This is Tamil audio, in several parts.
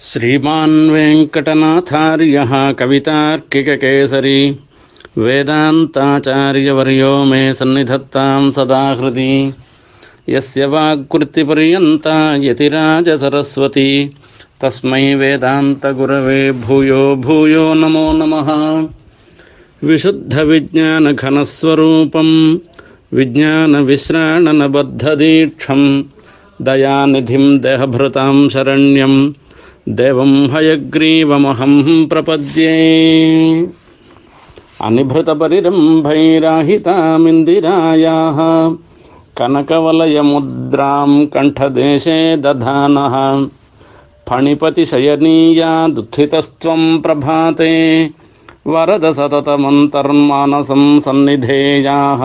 श्रीमान् वेङ्कटनाथार्यः वेदान्ताचार्यवर्यो मे सन्निधत्तां सदा हृदि यस्य वाक्कृतिपर्यन्ता यतिराजसरस्वती, तस्मै वेदान्तगुरवे भूयो भूयो नमो नमः। विशुद्धविज्ञानघनस्वरूपं विज्ञानविश्राणनबद्धदीक्षं दयानिधिं देहभृतां शरण्यं దేవం హయగ్రీవమహం ప్రపద్యే. అనిభృతపరిరంభైరాహితామిందిరాయా. కనకవలయముద్రాం కంఠదేశే దధాన. ఫణిపతిశయనీయాదుత్थिతస్త్వం ప్రభాతే. వరద సతతమంతర్మానసం సన్నిధేయా.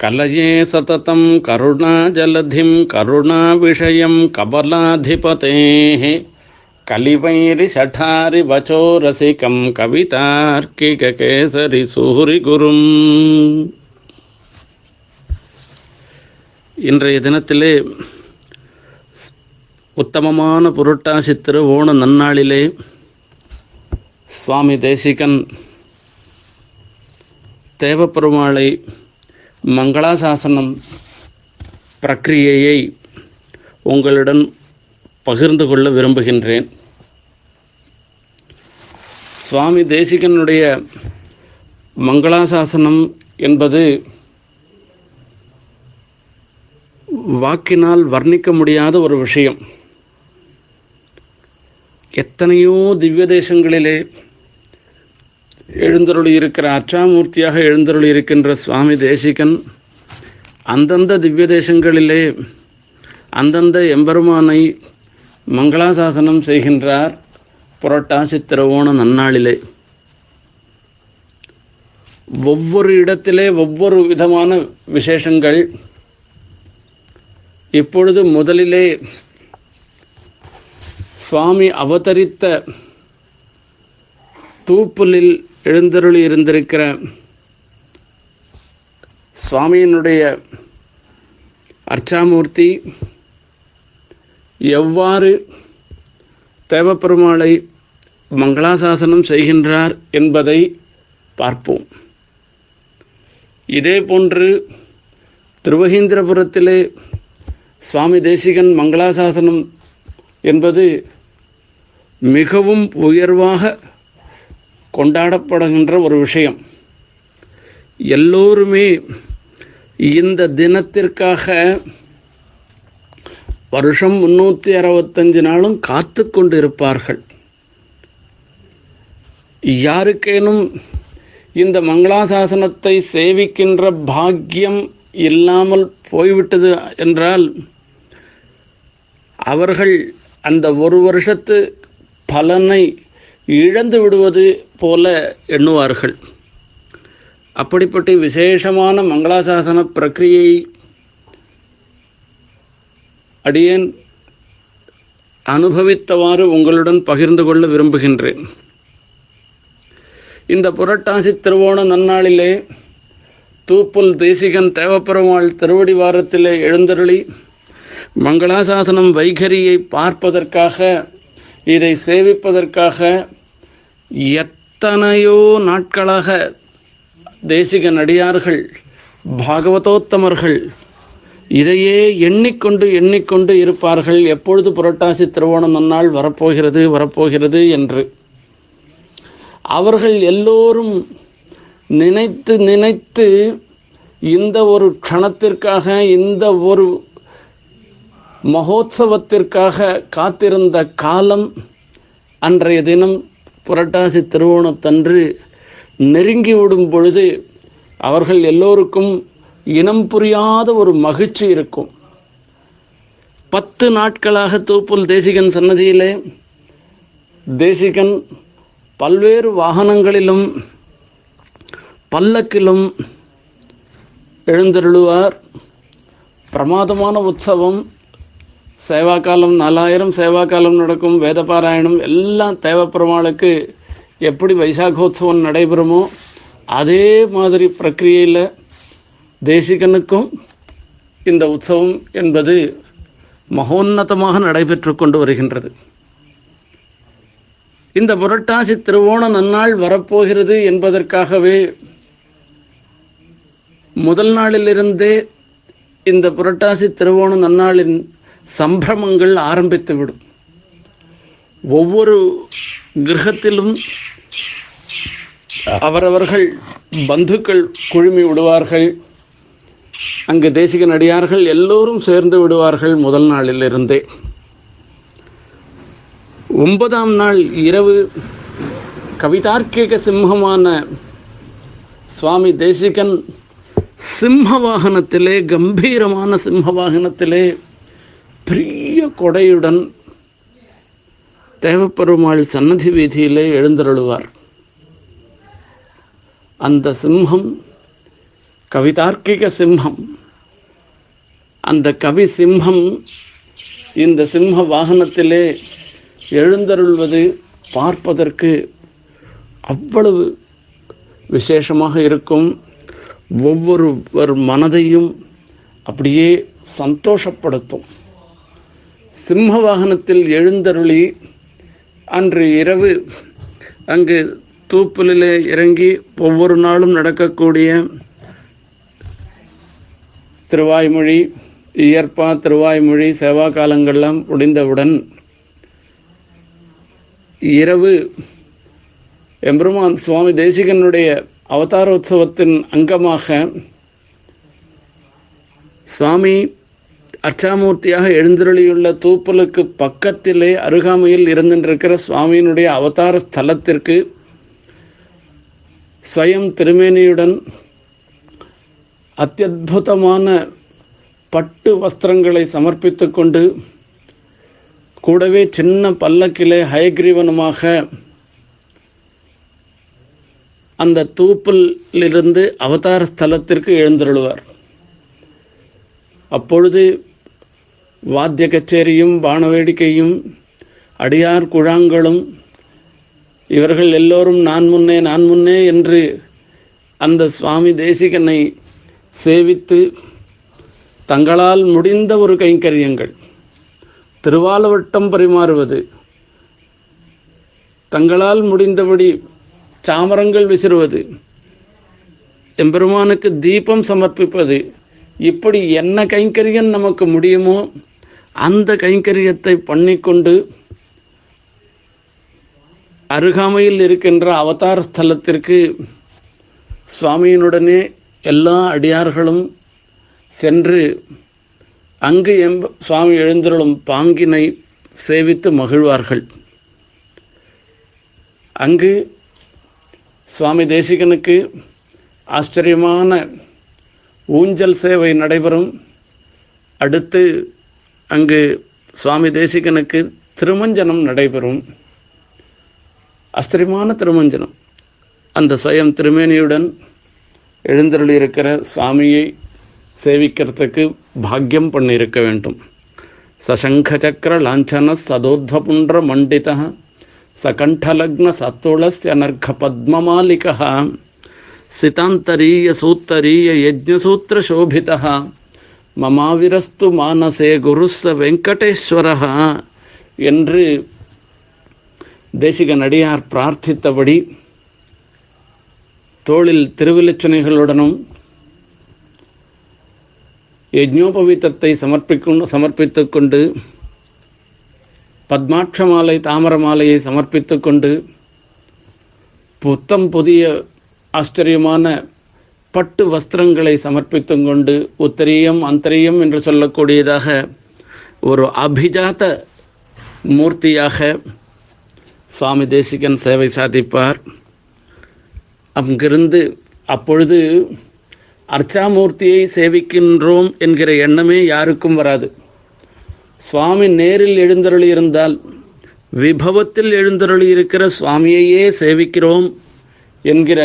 कलये सततं करुणाजलधिं करुणाविषयं कबलाधिपतेः कलिवैरिषठारिवचो रसिकं कवितार्किककेसरि सूरिगुरुम् இன்றைய தினத்திலே உத்தமமான புரட்டாசி திருவோண நன்னாளிலே சுவாமி தேசிகன் தேவப்பெருமாளை மங்களாசாசனம் பிரக்கிரியையை உங்களுடன் பகிர்ந்து கொள்ள விரும்புகின்றேன். சுவாமி தேசிகனுடைய மங்களாசாசனம் என்பது வாக்கினால் வர்ணிக்க முடியாத ஒரு விஷயம். எத்தனையோ திவ்ய தேசங்களிலே எழுந்தருளி இருக்கிற அச்சாமூர்த்தியாக எழுந்தருளி இருக்கின்ற சுவாமி தேசிகன் அந்தந்த திவ்ய தேசங்களிலே அந்தந்த எம்பெருமானை மங்களாசாசனம் செய்கின்றார் புரட்டாசி திருவோண நன்னாளிலே. ஒவ்வொரு இடத்திலே ஒவ்வொரு விதமான விசேஷங்கள். இப்பொழுது முதலிலே சுவாமி அவதரித்த தூப்புலில் எழுந்தருளி இருந்திருக்கிற சுவாமியினுடைய அர்ச்சாமூர்த்தி எவ்வாறு தேவப்பெருமாளை மங்களாசாசனம் செய்கின்றார் என்பதை பார்ப்போம். இதே போன்று திருவகீந்திரபுரத்திலே சுவாமி தேசிகன் மங்களாசாசனம் என்பது மிகவும் உயர்வாக கொண்டாடப்படுகின்ற ஒரு விஷயம். எல்லோருமே இந்த தினத்திற்காக வருஷம் முன்னூற்றி அறுபத்தஞ்சு நாளும் காத்து கொண்டு இருப்பார்கள் யாருக்கேனும் இந்த மங்களாசாசனத்தை சேவிக்கின்ற பாக்கியம் இல்லாமல் போய்விட்டது என்றால் அவர்கள் அந்த ஒரு வருஷத்து பலனை இழந்து விடுவது போல எண்ணுவார்கள். அப்படிப்பட்ட விசேஷமான மங்களாசாசன பிரக்கிரியை அடியேன் அனுபவித்தவாறு உங்களுடன் பகிர்ந்து கொள்ள விரும்புகின்றேன். இந்த புரட்டாசி திருவோண நன்னாளிலே தூப்புல் தேசிகன் தேவப்பெருமாள் திருவடி வாரத்திலே எழுந்தருளி மங்களாசாசனம் வைகரியை பார்ப்பதற்காக இதை சேவிப்பதற்காக எத்தனையோ நாட்களாக தேசிக நடிகார்கள் பாகவதோத்தமர்கள் இதையே எண்ணிக்கொண்டு எண்ணிக்கொண்டு இருப்பார்கள். எப்பொழுது புரட்டாசி திருவோணம் நன்னால் வரப்போகிறது வரப்போகிறது என்று. அவர்கள் எல்லோரும் நினைத்து நினைத்து இந்த ஒரு க்ஷணத்திற்காக இந்த ஒரு மகோத்சவத்திற்காக காத்திருந்த காலம் அன்றைய தினம் புரட்டாசி திருவோணத்தன்று நெருங்கிவிடும் பொழுது அவர்கள் எல்லோருக்கும் இனம் புரியாத ஒரு மகிழ்ச்சி இருக்கும். பத்து நாட்களாக தூப்புல் தேசிகன் சன்னதியிலே தேசிகன் பல்வேறு வாகனங்களிலும் பல்லக்கிலும் எழுந்தருளுவார். பிரமாதமான உற்சவம் சேவாக்காலம் நாலாயிரம் சேவாக்காலம் நடக்கும் வேதபாராயணம் எல்லாம் தேவப்பெருமாளுக்கு எப்படி வைசாகோத்சவம் நடைபெறுமோ அதே மாதிரி பிரக்கிரியையில் தேசிகனுக்கும் இந்த உற்சவம் என்பது மகோன்னதமாக நடைபெற்று கொண்டு வருகின்றது. இந்த புரட்டாசி திருவோண நன்னாள் வரப்போகிறது என்பதற்காகவே முதல் நாளிலிருந்தே இந்த புரட்டாசி திருவோண நன்னாளின் சம்பிரமங்கள் ஆரம்பித்துவிடும். ஒவ்வொரு கிரகத்திலும் அவரவர்கள் பந்துக்கள் குழுமி விடுவார்கள். அங்கு தேசிக நடிகார்கள் எல்லோரும் சேர்ந்து விடுவார்கள் முதல் நாளிலிருந்தே. ஒன்பதாம் நாள் இரவு கவிதார்க்கிக சிம்மமான சுவாமி தேசிகன் சிம்ம வாகனத்திலே கம்பீரமான சிம்ம வாகனத்திலே பெரிய கொடையுடன் தேவப்பெருமாள் சன்னதி வீதியிலே எழுந்தருளுவார். அந்த சிம்மம் கவிதார்க்கிக சிம்மம் அந்த கவி சிம்மம் இந்த சிம்ம வாகனத்திலே எழுந்தருள்வது பார்ப்பதற்கு அவ்வளவு விசேஷமாக இருக்கும். ஒவ்வொருவர் மனதையும் அப்படியே சந்தோஷப்படுத்தும். சிம்ம வாகனத்தில் எழுந்தருளி அன்று இரவு அங்கு தூப்பலிலே இறங்கி ஒவ்வொரு நாளும் நடக்கக்கூடிய திருவாய்மொழி இயற்பா திருவாய்மொழி சேவா காலங்கள்லாம் முடிந்தவுடன் இரவு எம்பெருமான் சுவாமி தேசிகனுடைய அவதாரோத்சவத்தின் அங்கமாக சுவாமி அர்ச்சாமூர்த்தியாக எழுந்தருளியுள்ள தூப்பலுக்கு பக்கத்திலே அருகாமையில் இருந்திருக்கிற சுவாமியினுடைய அவதார ஸ்தலத்திற்கு ஸ்வயம் திருமேனியுடன் அத்தியுதமான பட்டு வஸ்திரங்களை சமர்ப்பித்து கொண்டு கூடவே சின்ன பல்லக்கிலே ஹயக்ரீவனுமாக அந்த தூப்பிலிருந்து அவதார ஸ்தலத்திற்கு எழுந்தருளுவார். அப்பொழுது வாத்திய கச்சேரியும் பானவேடிக்கையும் அடியார் குழாங்களும் இவர்கள் எல்லோரும் நான் முன்னே நான் முன்னே என்று அந்த சுவாமி தேசிகனை சேவித்து தங்களால் முடிந்த ஒரு கைங்கரியங்கள். திருவாலவட்டம் பரிமாறுவது. தங்களால் முடிந்தபடி சாமரங்கள் விசிறுவது. எம்பெருமானுக்கு தீபம் சமர்ப்பிப்பது. இப்படி என்ன கைங்கரியம் நமக்கு முடியுமோ அந்த கைங்கரியத்தை பண்ணிக்கொண்டு அருகாமையில் இருக்கின்ற அவதார ஸ்தலத்திற்கு சுவாமியினுடனே எல்லா அடியார்களும் சென்று அங்கு எம்ப சுவாமி எழுந்தருளும் பாங்கினை சேவித்து மகிழ்வார்கள். அங்கு சுவாமி தேசிகனுக்கு ஆச்சரியமான ஊஞ்சல் சேவை நடைபெறும். அடுத்து அங்கு சுவாமி தேசிகனுக்கு திருமஞ்சனம் நடைபெறும். அஸ்திரமான திருமஞ்சனம். அந்த சுயம் திருமேனியுடன் எழுந்தருளியிருக்கிற சுவாமியை சேவிக்கிறதுக்கு பாக்கியம் பண்ணியிருக்க வேண்டும். சசங்க சக்கர லாஞ்சன சதோத்வபுண்ட மண்டித சகண்டலக்ன சத்துளஸ்ய நர்க பத்மமாலிகா சிதாந்தரீய சூத்தரீய யஜ்ஞசூத்திர சோபிதா மமாவிரஸ்து மானசே குருஸ்த வெங்கடேஸ்வரः என்று தேசிக நடிகார் பிரார்த்தித்தபடி தோளில் திருவிலச்சனைகளுடனும் யஜ்ஞோபவீத்தத்தை சமர்ப்பிக்கும் சமர்ப்பித்து கொண்டு பத்மாட்ச மாலை தாமர மாலையை சமர்ப்பித்து கொண்டு புத்தம் புதிய ஆச்சரியமான பட்டு வஸ்திரங்களை சமர்ப்பித்தும் கொண்டு உத்தரியம் அந்தரியம் என்று சொல்லக்கூடியதாக ஒரு அபிஜாத மூர்த்தியாக சுவாமி தேசிகன் சேவை சாதிப்பார். அங்கிருந்து அப்பொழுது அர்ச்சாமூர்த்தியை சேவிக்கின்றோம் என்கிற எண்ணமே யாருக்கும் வராது. சுவாமி நேரில் எழுந்தருளி இருந்தால் விபவத்தில் எழுந்தருளி இருக்கிற சுவாமியையே சேவிக்கிறோம் என்கிற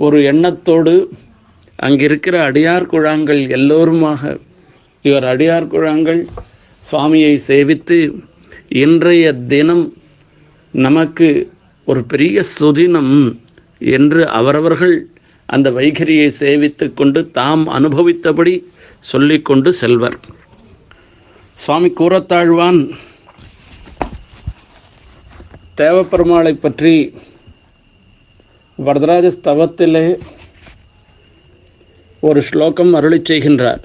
ஒரு எண்ணத்தோடு அங்கிருக்கிற அடியார் குழாங்கள் எல்லோருமாக இவர் அடியார் குழாங்கள் சுவாமியை சேவித்து இன்றைய தினம் நமக்கு ஒரு பெரிய சுதினம் என்று அவரவர்கள் அந்த வைகரியை சேவித்து கொண்டு தாம் அனுபவித்தபடி சொல்லிக்கொண்டு செல்வர். சுவாமி கூறத்தாழ்வான் தேவப்பெருமாளை பற்றி வரதராஜ ஸ்தவத்திலே ஒரு ஸ்லோகம் அருளி செய்கின்றார்.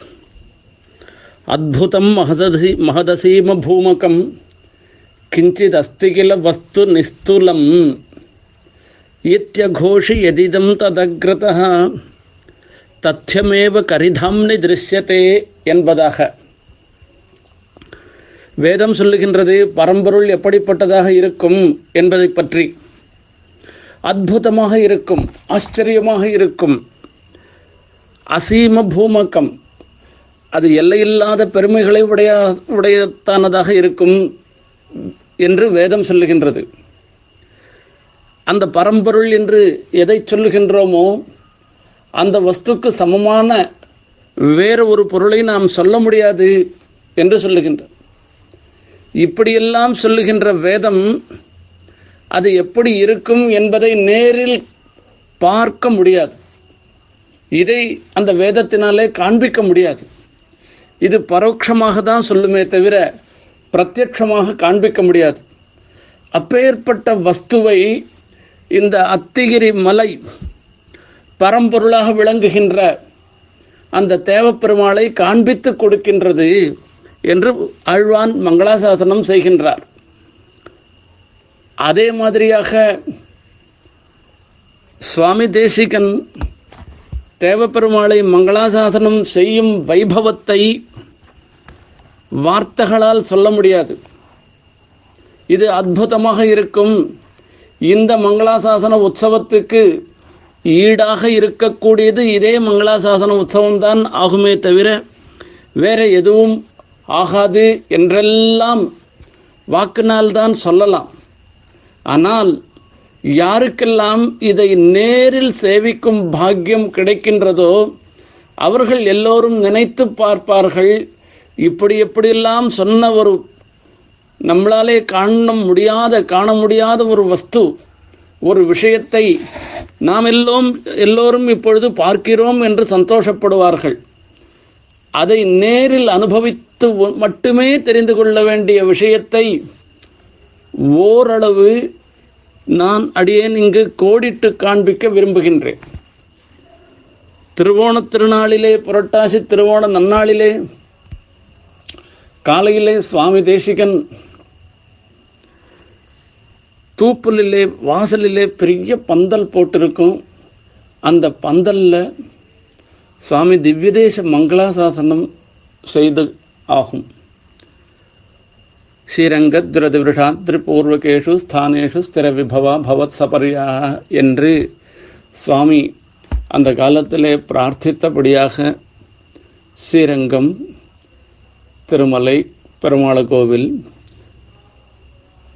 அத்புதம் மகதசி மகதசீம பூமகம் கிஞ்சித் அஸ்திகில வஸ்து நிஸ்துலம் இத்தியகோஷி எதிதம் ததக்ரத தத்யமேவ கரிதாம்னி திருஷ்யத்தே என்பதாக. வேதம் சொல்லுகின்றது பரம்பொருள் எப்படிப்பட்டதாக இருக்கும் என்பதை பற்றி. அற்புதமாக இருக்கும் ஆச்சரியமாக இருக்கும். அசீம பூமக்கம். அது எல்லையில்லாத பெருமைகளை உடைய உடையத்தானதாக இருக்கும் என்று வேதம் சொல்லுகின்றது. அந்த பரம்பொருள் என்று எதை சொல்லுகின்றோமோ அந்த வஸ்துக்கு சமமான வேறு ஒரு பொருளை நாம் சொல்ல முடியாது என்று சொல்லுகின்றது இப்படியெல்லாம் சொல்லுகின்ற வேதம் அது எப்படி இருக்கும் என்பதை நேரில் பார்க்க முடியாது. இதை அந்த வேதத்தினாலே காண்பிக்க முடியாது. இது பரோட்சமாக தான் சொல்லுமே தவிர பிரத்யட்சமாக காண்பிக்க முடியாது. அப்பேற்பட்ட வஸ்துவை இந்த அத்திகிரி மலை பரம்பொருளாக விளங்குகின்ற அந்த தேவப்பெருமாளை காண்பித்து கொடுக்கின்றது என்று ஆழ்வான் மங்களாசாசனம் செய்கின்றார். அதே மாதிரியாக சுவாமி தேசிகன் தேவப்பெருமாளை மங்களாசாசனம் செய்யும் வைபவத்தை வார்த்தைகளால் சொல்ல முடியாது. இது அற்புதமாக இருக்கும். இந்த மங்களாசாசன உற்சவத்துக்கு ஈடாக இருக்கக்கூடியது இதே மங்களாசாசன உற்சவம்தான் ஆகுமே தவிர வேற எதுவும் ஆகாது என்றெல்லாம் வாக்கினால்தான் சொல்லலாம். ஆனால் யாருக்கெல்லாம் இதை நேரில் சேவிக்கும் பாக்கியம் கிடைக்கின்றதோ அவர்கள் எல்லோரும் நினைத்து பார்ப்பார்கள். இப்படி எப்படியெல்லாம் சொன்ன ஒரு நம்மளாலே காண முடியாத காண முடியாத ஒரு வஸ்து ஒரு விஷயத்தை நாம் எல்லோரும் எல்லோரும் இப்பொழுது பார்க்கிறோம் என்று சந்தோஷப்படுவார்கள். அதை நேரில் அனுபவித்து மட்டுமே தெரிந்து கொள்ள வேண்டிய விஷயத்தை ஓரளவு நான் அடியேன் இங்கு கோடிட்டு காண்பிக்க விரும்புகின்றேன். திருவோண திருநாளிலே புரட்டாசி திருவோண நன்னாளிலே காலையிலே சுவாமி தேசிகன் தூப்புலிலே வாசலிலே பெரிய பந்தல் போட்டிருக்கும். அந்த பந்தலில் சுவாமி திவ்யதேச மங்களாசாசனம் செய்து ஆகும். ஸ்ரீரங்கத்ரதிவிருஷாத்ரிபூர்வகேஷு ஸ்தானேஷு ஸ்திர விபவா பவத் சபரியா என்று சுவாமி அந்த காலத்திலே பிரார்த்தித்தபடியாக ஸ்ரீரங்கம் திருமலை பெருமாள கோவில்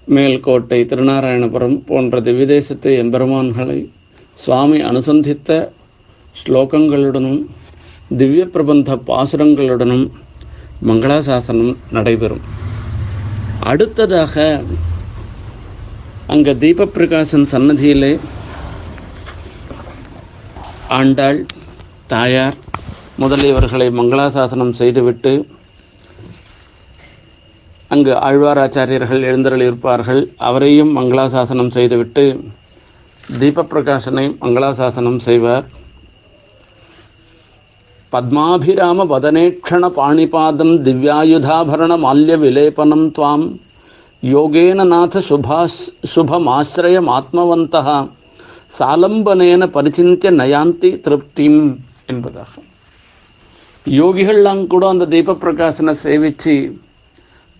மேல்கோட்டை திருநாராயணபுரம் போன்ற திவ்யதேசத்து எம்பெருமான்களை சுவாமி அனுசந்தித்த ஸ்லோகங்களுடனும் திவ்ய பிரபந்த பாசுரங்களுடனும் மங்களாசாசனம் நடைபெறும். அடுத்ததாக அங்க தீபப்பிரகாசன் சன்னதியிலே ஆண்டாள் தாயார் முதலியவர்களை மங்களாசாசனம் செய்துவிட்டு அங்கு ஆழ்வாராச்சாரியர்கள் எழுந்தருளியிருப்பார்கள். அவரையும் மங்களாசாசனம் செய்துவிட்டு தீபப்பிரகாசனை மங்களாசாசனம் செய்வார். பத்மாபிராம வதனேக்ஷண பாணிபாதம் திவ்யாயுதாபரண மால்ய விலேபனம் துவாம். யோகேன நாத சுபாஸ் சுபமாசிரயம் ஆத்மவந்தா சாலம்பனேன பரிச்சிந்திய நயாந்தி திருப்திம் என்பதாக. யோகிகள்லாம் கூட அந்த தீபப்பிரகாசனை சேவிச்சு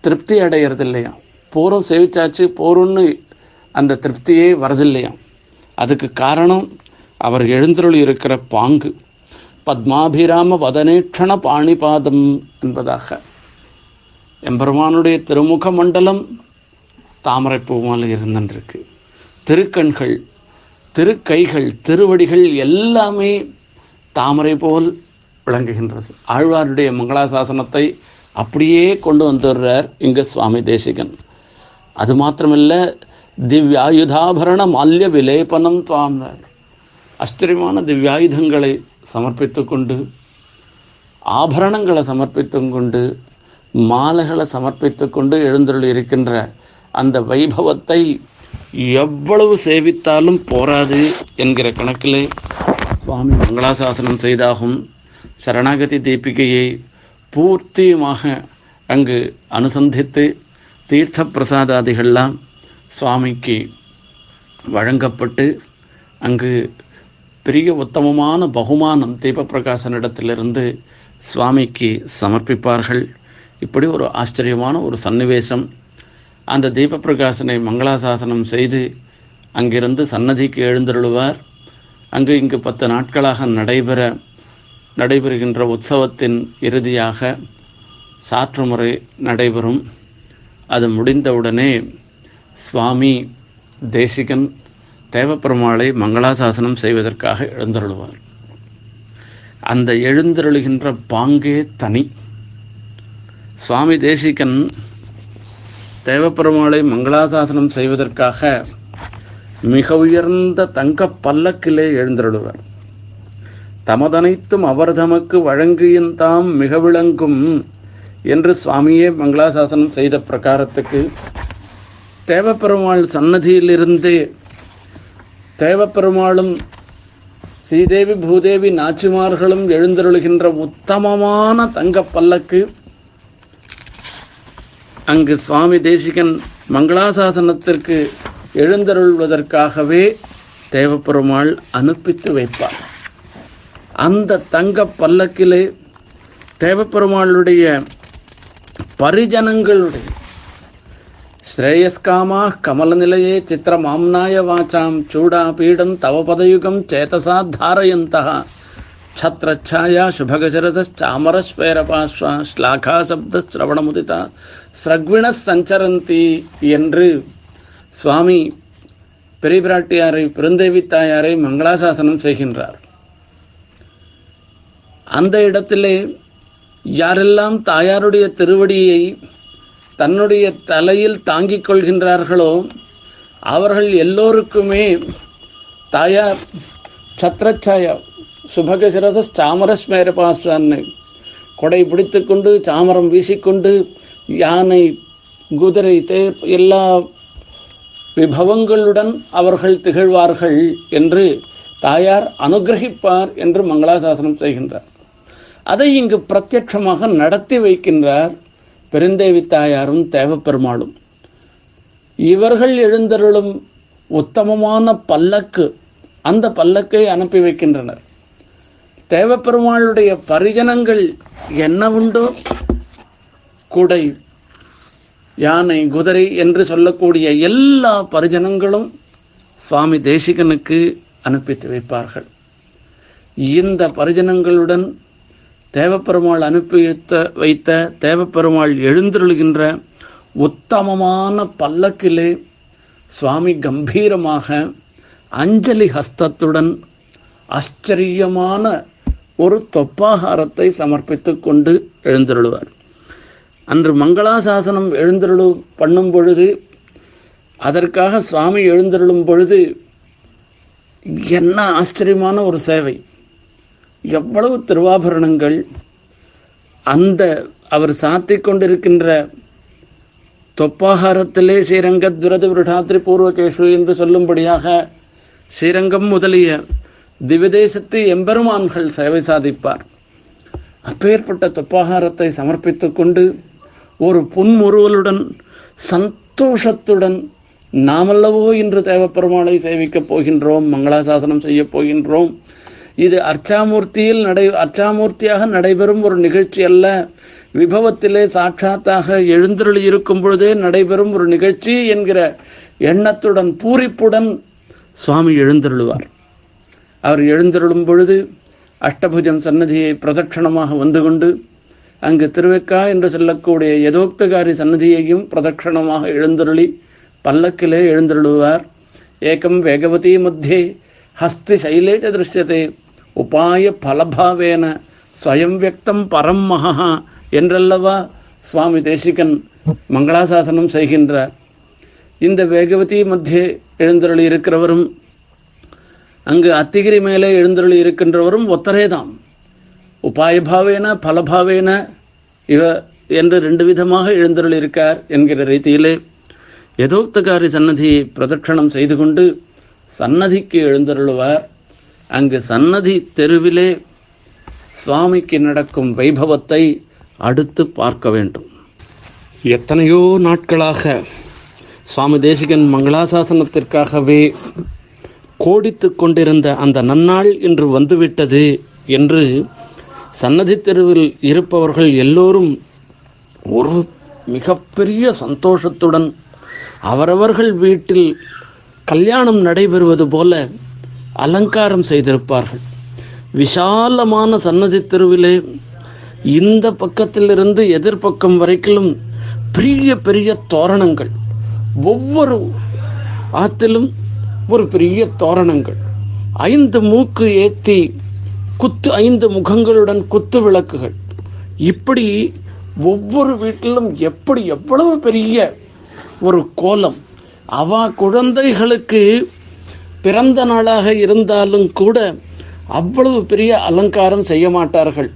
திருப்தி அடையிறது இல்லையா போரும் சேவிச்சாச்சு போரும்னு அந்த திருப்தியே வரதில்லையாம். அதுக்கு காரணம் அவர் எழுந்தருளி இருக்கிற பாங்கு. பத்மாபிராம வதனேட்சண பாணிபாதம் என்பதாக. எம்பெருமானுடைய திருமுக மண்டலம் தாமரைப்பூமால் இருந்திருக்கு திருக்கண்கள் திருக்கைகள் திருவடிகள் எல்லாமே தாமரை போல் விளங்குகின்றது. ஆழ்வாருடைய மங்களாசாசனத்தை அப்படியே கொண்டு வந்துடுறார் இங்கே சுவாமி தேசிகன். அது மாத்திரமில்ல திவ்யாயுதாபரண மால்ய விலேபனம் துவாம்னார். ஆச்சரியமான திவ்யாயுதங்களை சமர்ப்பித்து கொண்டு ஆபரணங்களை சமர்ப்பித்து கொண்டு மாலைகளை சமர்ப்பித்து கொண்டு எழுந்தருள் இருக்கின்ற அந்த வைபவத்தை எவ்வளவு சேவித்தாலும் போராது என்கிற கணக்கிலே சுவாமி மங்களாசாசனம் செய்தாகும். சரணாகதி தீபிகையை பூர்த்தியுமாக அங்கு அனுசந்தித்து தீர்த்த பிரசாதாதிகள்லாம் சுவாமிக்கு வழங்கப்பட்டு அங்கு பெரிய உத்தமமான பகுமானம் தீபப்பிரகாசனிடத்திலிருந்து சுவாமிக்கு சமர்ப்பிப்பார்கள். இப்படி ஒரு ஆச்சரியமான ஒரு சன்னிவேசம். அந்த தீபப்பிரகாசனை மங்களாசாசனம் செய்து அங்கிருந்து சன்னதிக்கு எழுந்தருளுவார். அங்கு இங்கு பத்து நாட்களாக நடைபெற நடைபெறுகின்ற உற்சவத்தின் இறுதியாக சாற்று முறை நடைபெறும். அது முடிந்தவுடனே சுவாமி தேசிகன் தேவப்பெருமாளை மங்களாசாசனம் செய்வதற்காக எழுந்தருளுவார். அந்த எழுந்தருளுகின்ற பாங்கே தனி. சுவாமி தேசிகன் தேவப்பெருமாளை மங்களாசாசனம் செய்வதற்காக மிக உயர்ந்த தங்க பல்லக்கிலே எழுந்தருளுவார். தமதனைத்தும் அவர் தமக்கு வழங்கியின் தாம் மிக விளங்கும் என்று சுவாமியே மங்களாசாசனம் செய்த பிரகாரத்துக்கு தேவப்பெருமாள் சன்னதியிலிருந்து தேவப்பெருமாளும் ஸ்ரீதேவி பூதேவி நாச்சிமார்களும் எழுந்தருளுகின்ற உத்தமமான தங்க பல்லக்கு. அங்கு சுவாமி தேசிகன் மங்களாசாசனத்திற்கு எழுந்தருள்வதற்காகவே தேவப்பெருமாள் அனுப்பித்து வைப்பார். அந்த தங்க பல்லக்கிலே தேவப்பெருமாளுடைய பரிஜனங்களுடைய శ్రేయస్కామాః కమలనిలయే வாச்சாம். சூடா பீடம் తవ పదయుగం చేతసా ధారయంతః ఛత్రఛాయా శుభగజరతామరస్వేరపాశ్వ శ్లాఘా శబ్ద சிரவணமுதிதா ஸ்ரக்விண சஞ்சரந்தி என்று சுவாமி பெரியபிராட்டியாரை பெருந்தேவி தாயாரை மங்களாசாசனம் செய்கின்றார். அந்த இடத்திலே யாரெல்லாம் தாயாருடைய திருவடியை தன்னுடைய தலையில் தாங்கிக் கொள்கின்றார்களோ அவர்கள் எல்லோருக்குமே தாயார் சத்ரச்சாயா சுபகசிரத தாமரஸ்மேரபாசான்னு கொடை பிடித்துக்கொண்டு சாமரம் வீசிக்கொண்டு யானை குதிரை தே எல்லா விபவங்களுடன் அவர்கள் திகழ்வார்கள் என்று தாயார் அனுகிரகிப்பார் என்று மங்களாசாசனம் செய்கின்றார். அதை இங்கு பிரத்யட்சமாக நடத்தி வைக்கின்றார். பெருந்தேவி தாயாரும் தேவப்பெருமாளும். இவர்கள் எழுந்தருளும் உத்தமமான பல்லக்கு அந்த பல்லக்கை அனுப்பி வைக்கின்றனர். தேவப்பெருமாளுடைய பரிஜனங்கள் என்ன உண்டோ? குடை யானை குதிரை என்று சொல்லக்கூடிய எல்லா பரிஜனங்களும் சுவாமி தேசிகனுக்கு அனுப்பித்து வைப்பார்கள். இந்த பரிஜனங்களுடன் தேவப்பெருமாள் அனுப்பி வைத்த வைத்த தேவப்பெருமாள் எழுந்தருளுகின்ற உத்தமமான பல்லக்கிலே சுவாமி கம்பீரமாக அஞ்சலி ஹஸ்தத்துடன் ஆச்சரியமான ஒரு தொப்பாகாரத்தை சமர்ப்பித்து கொண்டு எழுந்தருளுவார். அன்று மங்களாசாசனம் எழுந்தருளு பண்ணும் பொழுது அதற்காக சுவாமி எழுந்தருளும் பொழுது என்ன ஆச்சரியமான ஒரு சேவை. எவ்வளவு திருவாபரணங்கள் அந்த அவர் சாத்திக் கொண்டிருக்கின்ற தொப்பாகாரத்திலே ஸ்ரீரங்க துரது விருடாத்திரி பூர்வகேஷு என்று சொல்லும்படியாக ஸ்ரீரங்கம் முதலிய திவிதேசத்து எம்பெருமான்கள் சேவை சாதிப்பார். அப்பேற்பட்ட தொப்பாகாரத்தை சமர்ப்பித்துக் கொண்டு ஒரு புன்முறுவலுடன் சந்தோஷத்துடன் நாமல்லவோ இன்று தேவப்பெருமாளை சேவிக்கப் போகின்றோம் மங்களாசாசனம் செய்யப் போகின்றோம் இது அர்ச்சாமூர்த்தியில் நடை அர்ச்சாமூர்த்தியாக நடைபெறும் ஒரு நிகழ்ச்சி அல்ல. விபவத்திலே சாட்சாத்தாக எழுந்தருளி இருக்கும் பொழுதே நடைபெறும் ஒரு நிகழ்ச்சி என்கிற எண்ணத்துடன் பூரிப்புடன் சுவாமி எழுந்தருளுவார். அவர் எழுந்தருளும் பொழுது அஷ்டபுஜம் சன்னதியை பிரதட்சணமாக வந்து கொண்டு அங்கு திருவெக்கா என்று சொல்லக்கூடிய யதோக்தகாரி சன்னதியையும் பிரதட்சணமாக எழுந்தருளி பல்லக்கிலே எழுந்தருளுவார். ஏகம் வேகவதி மத்தியே ஹஸ்தி சைலே உபாய பலபாவேன ஸ்வயம் வியக்தம் பரம் மகா என்றல்லவா? சுவாமி தேசிகன் மங்களாசாசனம் செய்கின்றார் இந்த வேகவதி மத்தியே எழுந்தருளி இருக்கிறவரும் அங்கு அத்திகிரி மேலே எழுந்தருளி இருக்கின்றவரும் ஒத்தரேதாம். உபாயபாவேன பலபாவேன இவ என்று ரெண்டு விதமாக எழுந்தருள் இருக்கார் என்கிற ரீதியிலே யதோக்தகாரி சன்னதியை பிரதட்சணம் செய்து கொண்டு சன்னதிக்கு எழுந்தருள்வார். அங்கு சன்னதி தெருவிலே சுவாமிக்கு நடக்கும் வைபவத்தை அடுத்து பார்க்க வேண்டும். எத்தனையோ நாட்களாக சுவாமி தேசிகன் மங்களாசாசனத்திற்காகவே கோடித்து கொண்டிருந்த அந்த நன்னாள் இன்று வந்துவிட்டது என்று சன்னதி தெருவில் இருப்பவர்கள் எல்லோரும் ஒரு மிகப்பெரிய சந்தோஷத்துடன் அவரவர்கள் வீட்டில் கல்யாணம் நடைபெறுவது போல அலங்காரம் செய்திருப்பார்கள். விசாலமான சன்னதி தெருவிலே இந்த பக்கத்திலிருந்து எதிர்பக்கம் வரைக்கும் பெரிய பெரிய தோரணங்கள். ஒவ்வொரு ஆத்திலும் ஒரு பெரிய தோரணங்கள். ஐந்து மூக்கு ஏத்தி குத்து ஐந்து முகங்களுடன் குத்து விளக்குகள். இப்படி ஒவ்வொரு வீட்டிலும் எப்படி எவ்வளவு பெரிய ஒரு கோலம் அவ குழந்தைகளுக்கு பிறந்த நாளாக இருந்தாலும் கூட அவ்வளவு பெரிய அலங்காரம் செய்ய மாட்டார்கள்.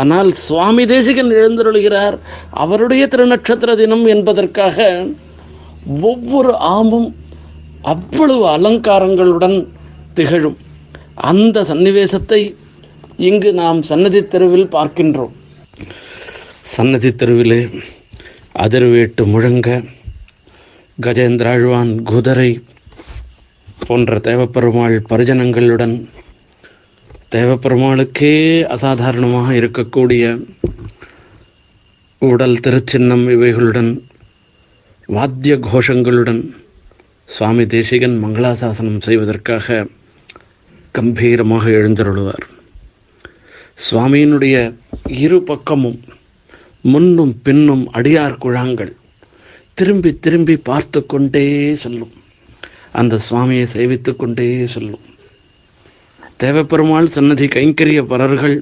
ஆனால் சுவாமி தேசிகன் எழுந்தருளுகிறார் அவருடைய திருநட்சத்திர தினம் என்பதற்காக ஒவ்வொரு ஆமும் அவ்வளவு அலங்காரங்களுடன் திகழும். அந்த சன்னிவேசத்தை இங்கு நாம் சன்னதி தெருவில் பார்க்கின்றோம். சன்னதி தெருவிலே அதிர்வேட்டு முழங்க கஜேந்திராழ்வான் குதிரை போன்ற தேவப்பெருமாள் பரிஜனங்களுடன் தேவப்பெருமாளுக்கே அசாதாரணமாக இருக்கக்கூடிய உடல் திருச்சின்னம் இவைகளுடன் வாத்திய கோஷங்களுடன் சுவாமி தேசிகன் மங்களாசாசனம் செய்வதற்காக கம்பீரமாக எழுந்தருளுவார். சுவாமியினுடைய இரு பக்கமும் முன்னும் பின்னும் அடியார் குழாங்கள் திரும்பி திரும்பி பார்த்து கொண்டே சொல்லும். அந்த சுவாமியை சேவித்து கொண்டே சொல்லும். தேவப்பெருமாள் சன்னதி கைங்கரிய பரர்கள்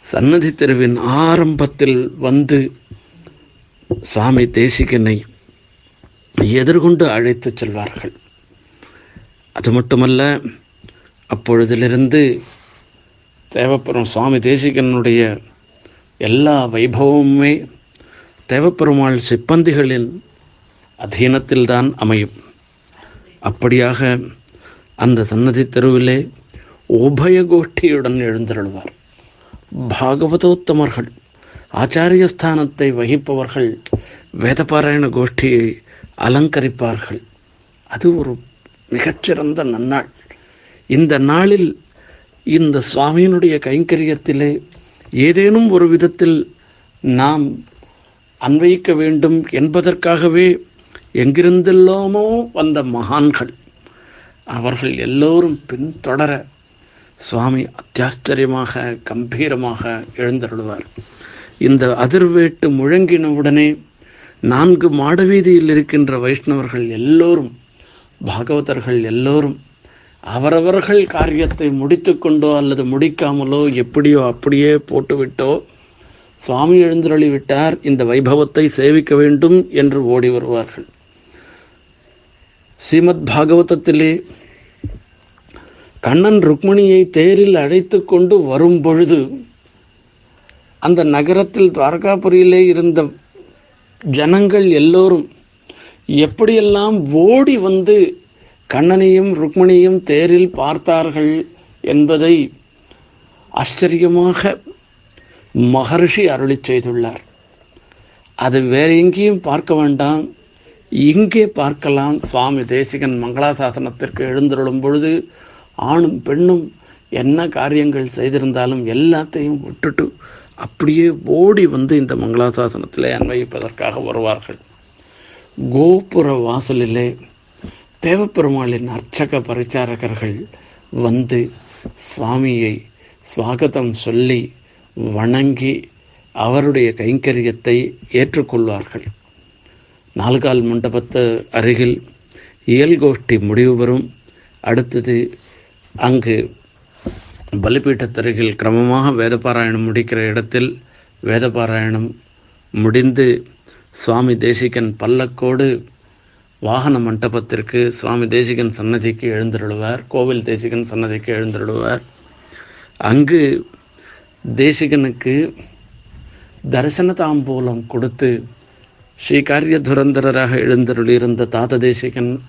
சன்னதி தெருவின் ஆரம்பத்தில் வந்து சுவாமி தேசிகனை எதிர்கொண்டு அழைத்துச் செல்வார்கள். அது மட்டுமல்ல அப்பொழுதிலிருந்து தேவப்புறம் சுவாமி தேசிகனுடைய எல்லா வைபவமுமே தேவப்பெருமாள் சிப்பந்திகளின் அதீனத்தில்தான் அமையும். அப்படியாக அந்த சன்னதி தெருவிலே உபய கோஷ்டியுடன் எழுந்தருள்வார். பாகவதோத்தமர்கள் ஆச்சாரிய ஸ்தானத்தை வகிப்பவர்கள் வேதபாராயண கோஷ்டியை அலங்கரிப்பார்கள். அது ஒரு மிகச்சிறந்த நன்னாள். இந்த நாளில் இந்த சுவாமியினுடைய கைங்கரியத்திலே ஏதேனும் ஒரு விதத்தில் நாம் அன்வைக்க வேண்டும் என்பதற்காகவே எங்கிருந்தெல்லாமோ வந்த மகான்கள் அவர்கள் எல்லோரும் பின்தொடர சுவாமி அத்தியாச்சரியமாக கம்பீரமாக எழுந்தருள்வார். இந்த அதிர்வேட்டு முழங்கினவுடனே நான்கு மாடவீதியில் இருக்கின்ற வைஷ்ணவர்கள் எல்லோரும் பாகவதர்கள் எல்லோரும் அவரவர்கள் காரியத்தை முடித்துக்கொண்டோ அல்லது முடிக்காமலோ எப்படியோ அப்படியே போட்டுவிட்டோ சுவாமி எழுந்தருளிவிட்டார் இந்த வைபவத்தை சேவிக்க வேண்டும் என்று ஓடி வருவார்கள். ஸ்ரீமத் பாகவதத்திலே கண்ணன் ருக்மிணியை தேரில் அழைத்து கொண்டு வரும் பொழுது அந்த நகரத்தில் துவாரகாபுரியிலே இருந்த ஜனங்கள் எல்லோரும் எப்படியெல்லாம் ஓடி வந்து கண்ணனையும் ருக்மிணியும் தேரில் பார்த்தார்கள் என்பதை ஆச்சரியமாக மகர்ஷி அருளி செய்துள்ளார். அது வேற எங்கேயும் பார்க்க வேண்டாம். இங்கே பார்க்கலாம். சுவாமி தேசிகன் மங்களாசாசனத்திற்கு எழுந்தருளும் பொழுது ஆணும் பெண்ணும் என்ன காரியங்கள் செய்திருந்தாலும் எல்லாத்தையும் விட்டுட்டு அப்படியே ஓடி வந்து இந்த மங்களாசாசனத்திலே அன்வயிப்பதற்காக வருவார்கள். கோபுர வாசலிலே தேவப்பெருமாளின் அர்ச்சக பரிச்சாரகர்கள் வந்து சுவாமியை சுவாகதம் சொல்லி வணங்கி அவருடைய கைங்கரியத்தை ஏற்றுக்கொள்வார்கள். நால்கால் மண்டபத்து அருகில் இயல் கோஷ்டி முடிவு பெறும். அடுத்தது அங்கு பலிபீட்டத்தருகில் கிரமமாக வேதபாராயணம் முடிக்கிற இடத்தில் வேதபாராயணம் முடிந்து சுவாமி தேசிகன் பல்லக்கோடு வாகன மண்டபத்திற்கு சுவாமி தேசிகன் சன்னதிக்கு எழுந்தருளுவார். கோவில் தேசிகன் சன்னதிக்கு எழுந்தருளுவார். அங்கு தேசிகனுக்கு தரிசன தாம்பூலம் கொடுத்து ஸ்ரீகாரிய துரந்தரராக எழுந்தருளியிருந்த தாத தேசிகன்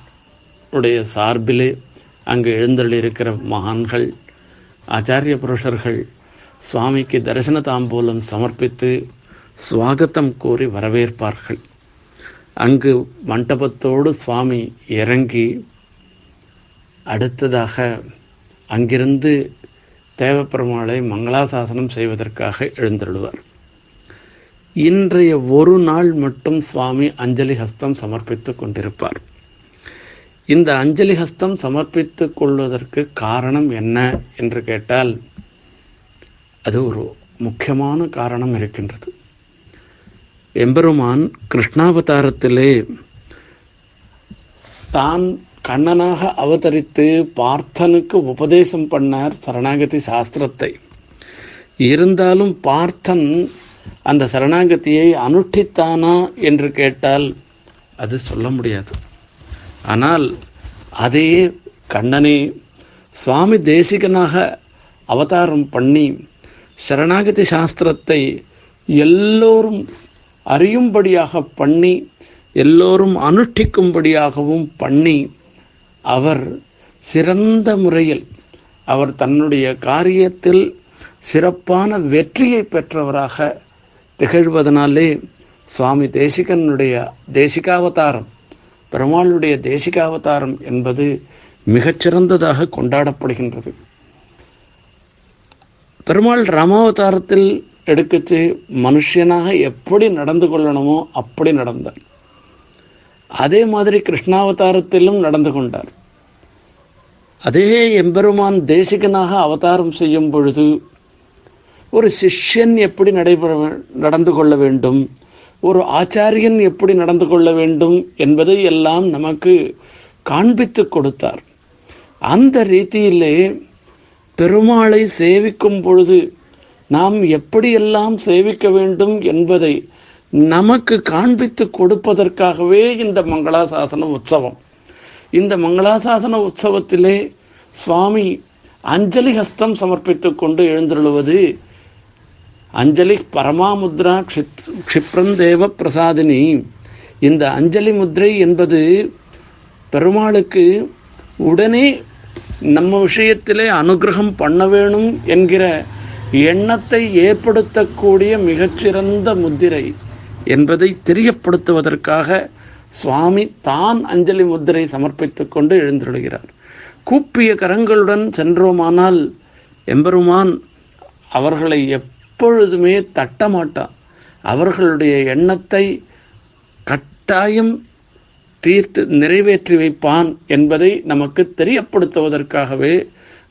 உடைய சார்பிலே அங்கு எழுந்தருளியிருக்கிற மகான்கள் ஆச்சாரிய புருஷர்கள் சுவாமிக்கு தரிசன தாம்பூலம் சமர்ப்பித்து சுவாகத்தம் கூறி வரவேற்பார்கள். அங்கு மண்டபத்தோடு சுவாமி இறங்கி அடுத்ததாக அங்கிருந்து தேவப்பெருமாளை மங்களாசாசனம் செய்வதற்காக எழுந்தருள்வார். இன்றைய ஒரு நாள் மட்டும் சுவாமி அஞ்சலி ஹஸ்தம் சமர்ப்பித்துக் கொண்டிருப்பார். இந்த அஞ்சலி ஹஸ்தம் சமர்ப்பித்துக் கொள்வதற்கு காரணம் என்ன என்று கேட்டால் அது ஒரு முக்கியமான காரணம் இருக்கின்றது. எம்பெருமான் கிருஷ்ணாவதாரத்திலே தான் கண்ணனாக அவதரித்து பார்த்தனுக்கு உபதேசம் பண்ணார் சரணாகதி சாஸ்திரத்தை. இருந்தாலும் பார்த்தன் அந்த சரணாகதியை அனுஷ்டித்தானா என்று கேட்டால் அது சொல்ல முடியாது. ஆனால் அதே கண்ணனே சுவாமி தேசிகனாக அவதாரம் பண்ணி சரணாகதி சாஸ்திரத்தை எல்லோரும் அறியும்படியாக பண்ணி எல்லோரும் அனுஷ்டிக்கும்படியாகவும் பண்ணி அவர் சிறந்த முறையில் அவர் தன்னுடைய காரியத்தில் சிறப்பான வெற்றியை பெற்றவராக திகழ்வதனாலே சுவாமி தேசிகனுடைய தேசிகாவதாரம் பெருமாளுடைய தேசிகாவதாரம் என்பது மிகச்சிறந்ததாக கொண்டாடப்படுகின்றது. பெருமாள் ராமாவதாரத்தில் எடுக்கச்சு மனுஷனாக எப்படி நடந்து கொள்ளணுமோ அப்படி நடந்தார். அதே மாதிரி கிருஷ்ணாவதாரத்திலும் நடந்து கொண்டார். அதே எம்பெருமான் தேசிகனாக அவதாரம் செய்யும் பொழுது ஒரு சிஷ்யன் எப்படி நடைபெற நடந்து கொள்ள வேண்டும் ஒரு ஆச்சாரியன் எப்படி நடந்து கொள்ள வேண்டும் என்பதை எல்லாம் நமக்கு காண்பித்து கொடுத்தார். அந்த ரீதியிலே பெருமாளை சேவிக்கும் பொழுது நாம் எப்படியெல்லாம் சேவிக்க வேண்டும் என்பதை நமக்கு காண்பித்து கொடுப்பதற்காகவே இந்த மங்களாசாசன உற்சவம். இந்த மங்களாசாசன உற்சவத்திலே சுவாமி அஞ்சலி ஹஸ்தம் சமர்ப்பித்துக் கொண்டு எழுந்தருளுவது அஞ்சலி பரமாமுத்ரா க்ஷித் க்ஷிப்ரந்தேவ பிரசாதினி. இந்த அஞ்சலி முத்ரை என்பது பெருமாளுக்கு உடனே நம்ம விஷயத்திலே அனுகிரகம் பண்ண வேணும் என்கிற எண்ணத்தை ஏற்படுத்தக்கூடிய மிகச்சிறந்த முத்திரை. என்பதை தெரியப்படுத்துவதற்காக சுவாமி தான் அஞ்சலி முத்திரை சமர்ப்பித்துக் கொண்டு எழுந்துடுகிறார் கூப்பிய கரங்களுடன் சென்றோமானால் எம்பெருமான் அவர்களை எப்பொழுதுமே தட்டமாட்டான் அவர்களுடைய எண்ணத்தை கட்டாயம் தீர்த்து நிறைவேற்றி வைப்பான் என்பதை நமக்கு தெரியப்படுத்துவதற்காகவே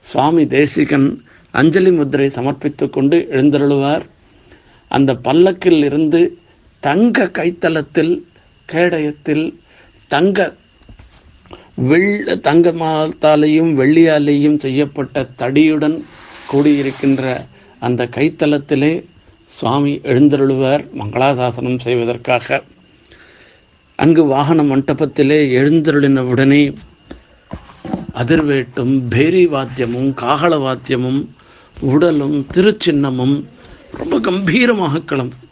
சுவாமி தேசிகன் அஞ்சலி முத்திரை சமர்ப்பித்துக் கொண்டு எழுந்தருளுவார். அந்த பல்லக்கில் இருந்து தங்க கைத்தலத்தில் கேடயத்தில் தங்க வெள்ள தங்கமாத்தாலையும் வெள்ளியாலேயும் செய்யப்பட்ட தடியுடன் கூடியிருக்கின்ற அந்த கைத்தலத்திலே சுவாமி எழுந்தருளுவார் மங்களாசாசனம் செய்வதற்காக. அங்கு வாகன மண்டபத்திலே எழுந்தருளினவுடனே அதிர்வேட்டும் பேரி வாத்தியமும் காகள வாத்தியமும் உடலும் திருச்சின்னமும் ரொம்ப கம்பீரமாக கிளம்பும்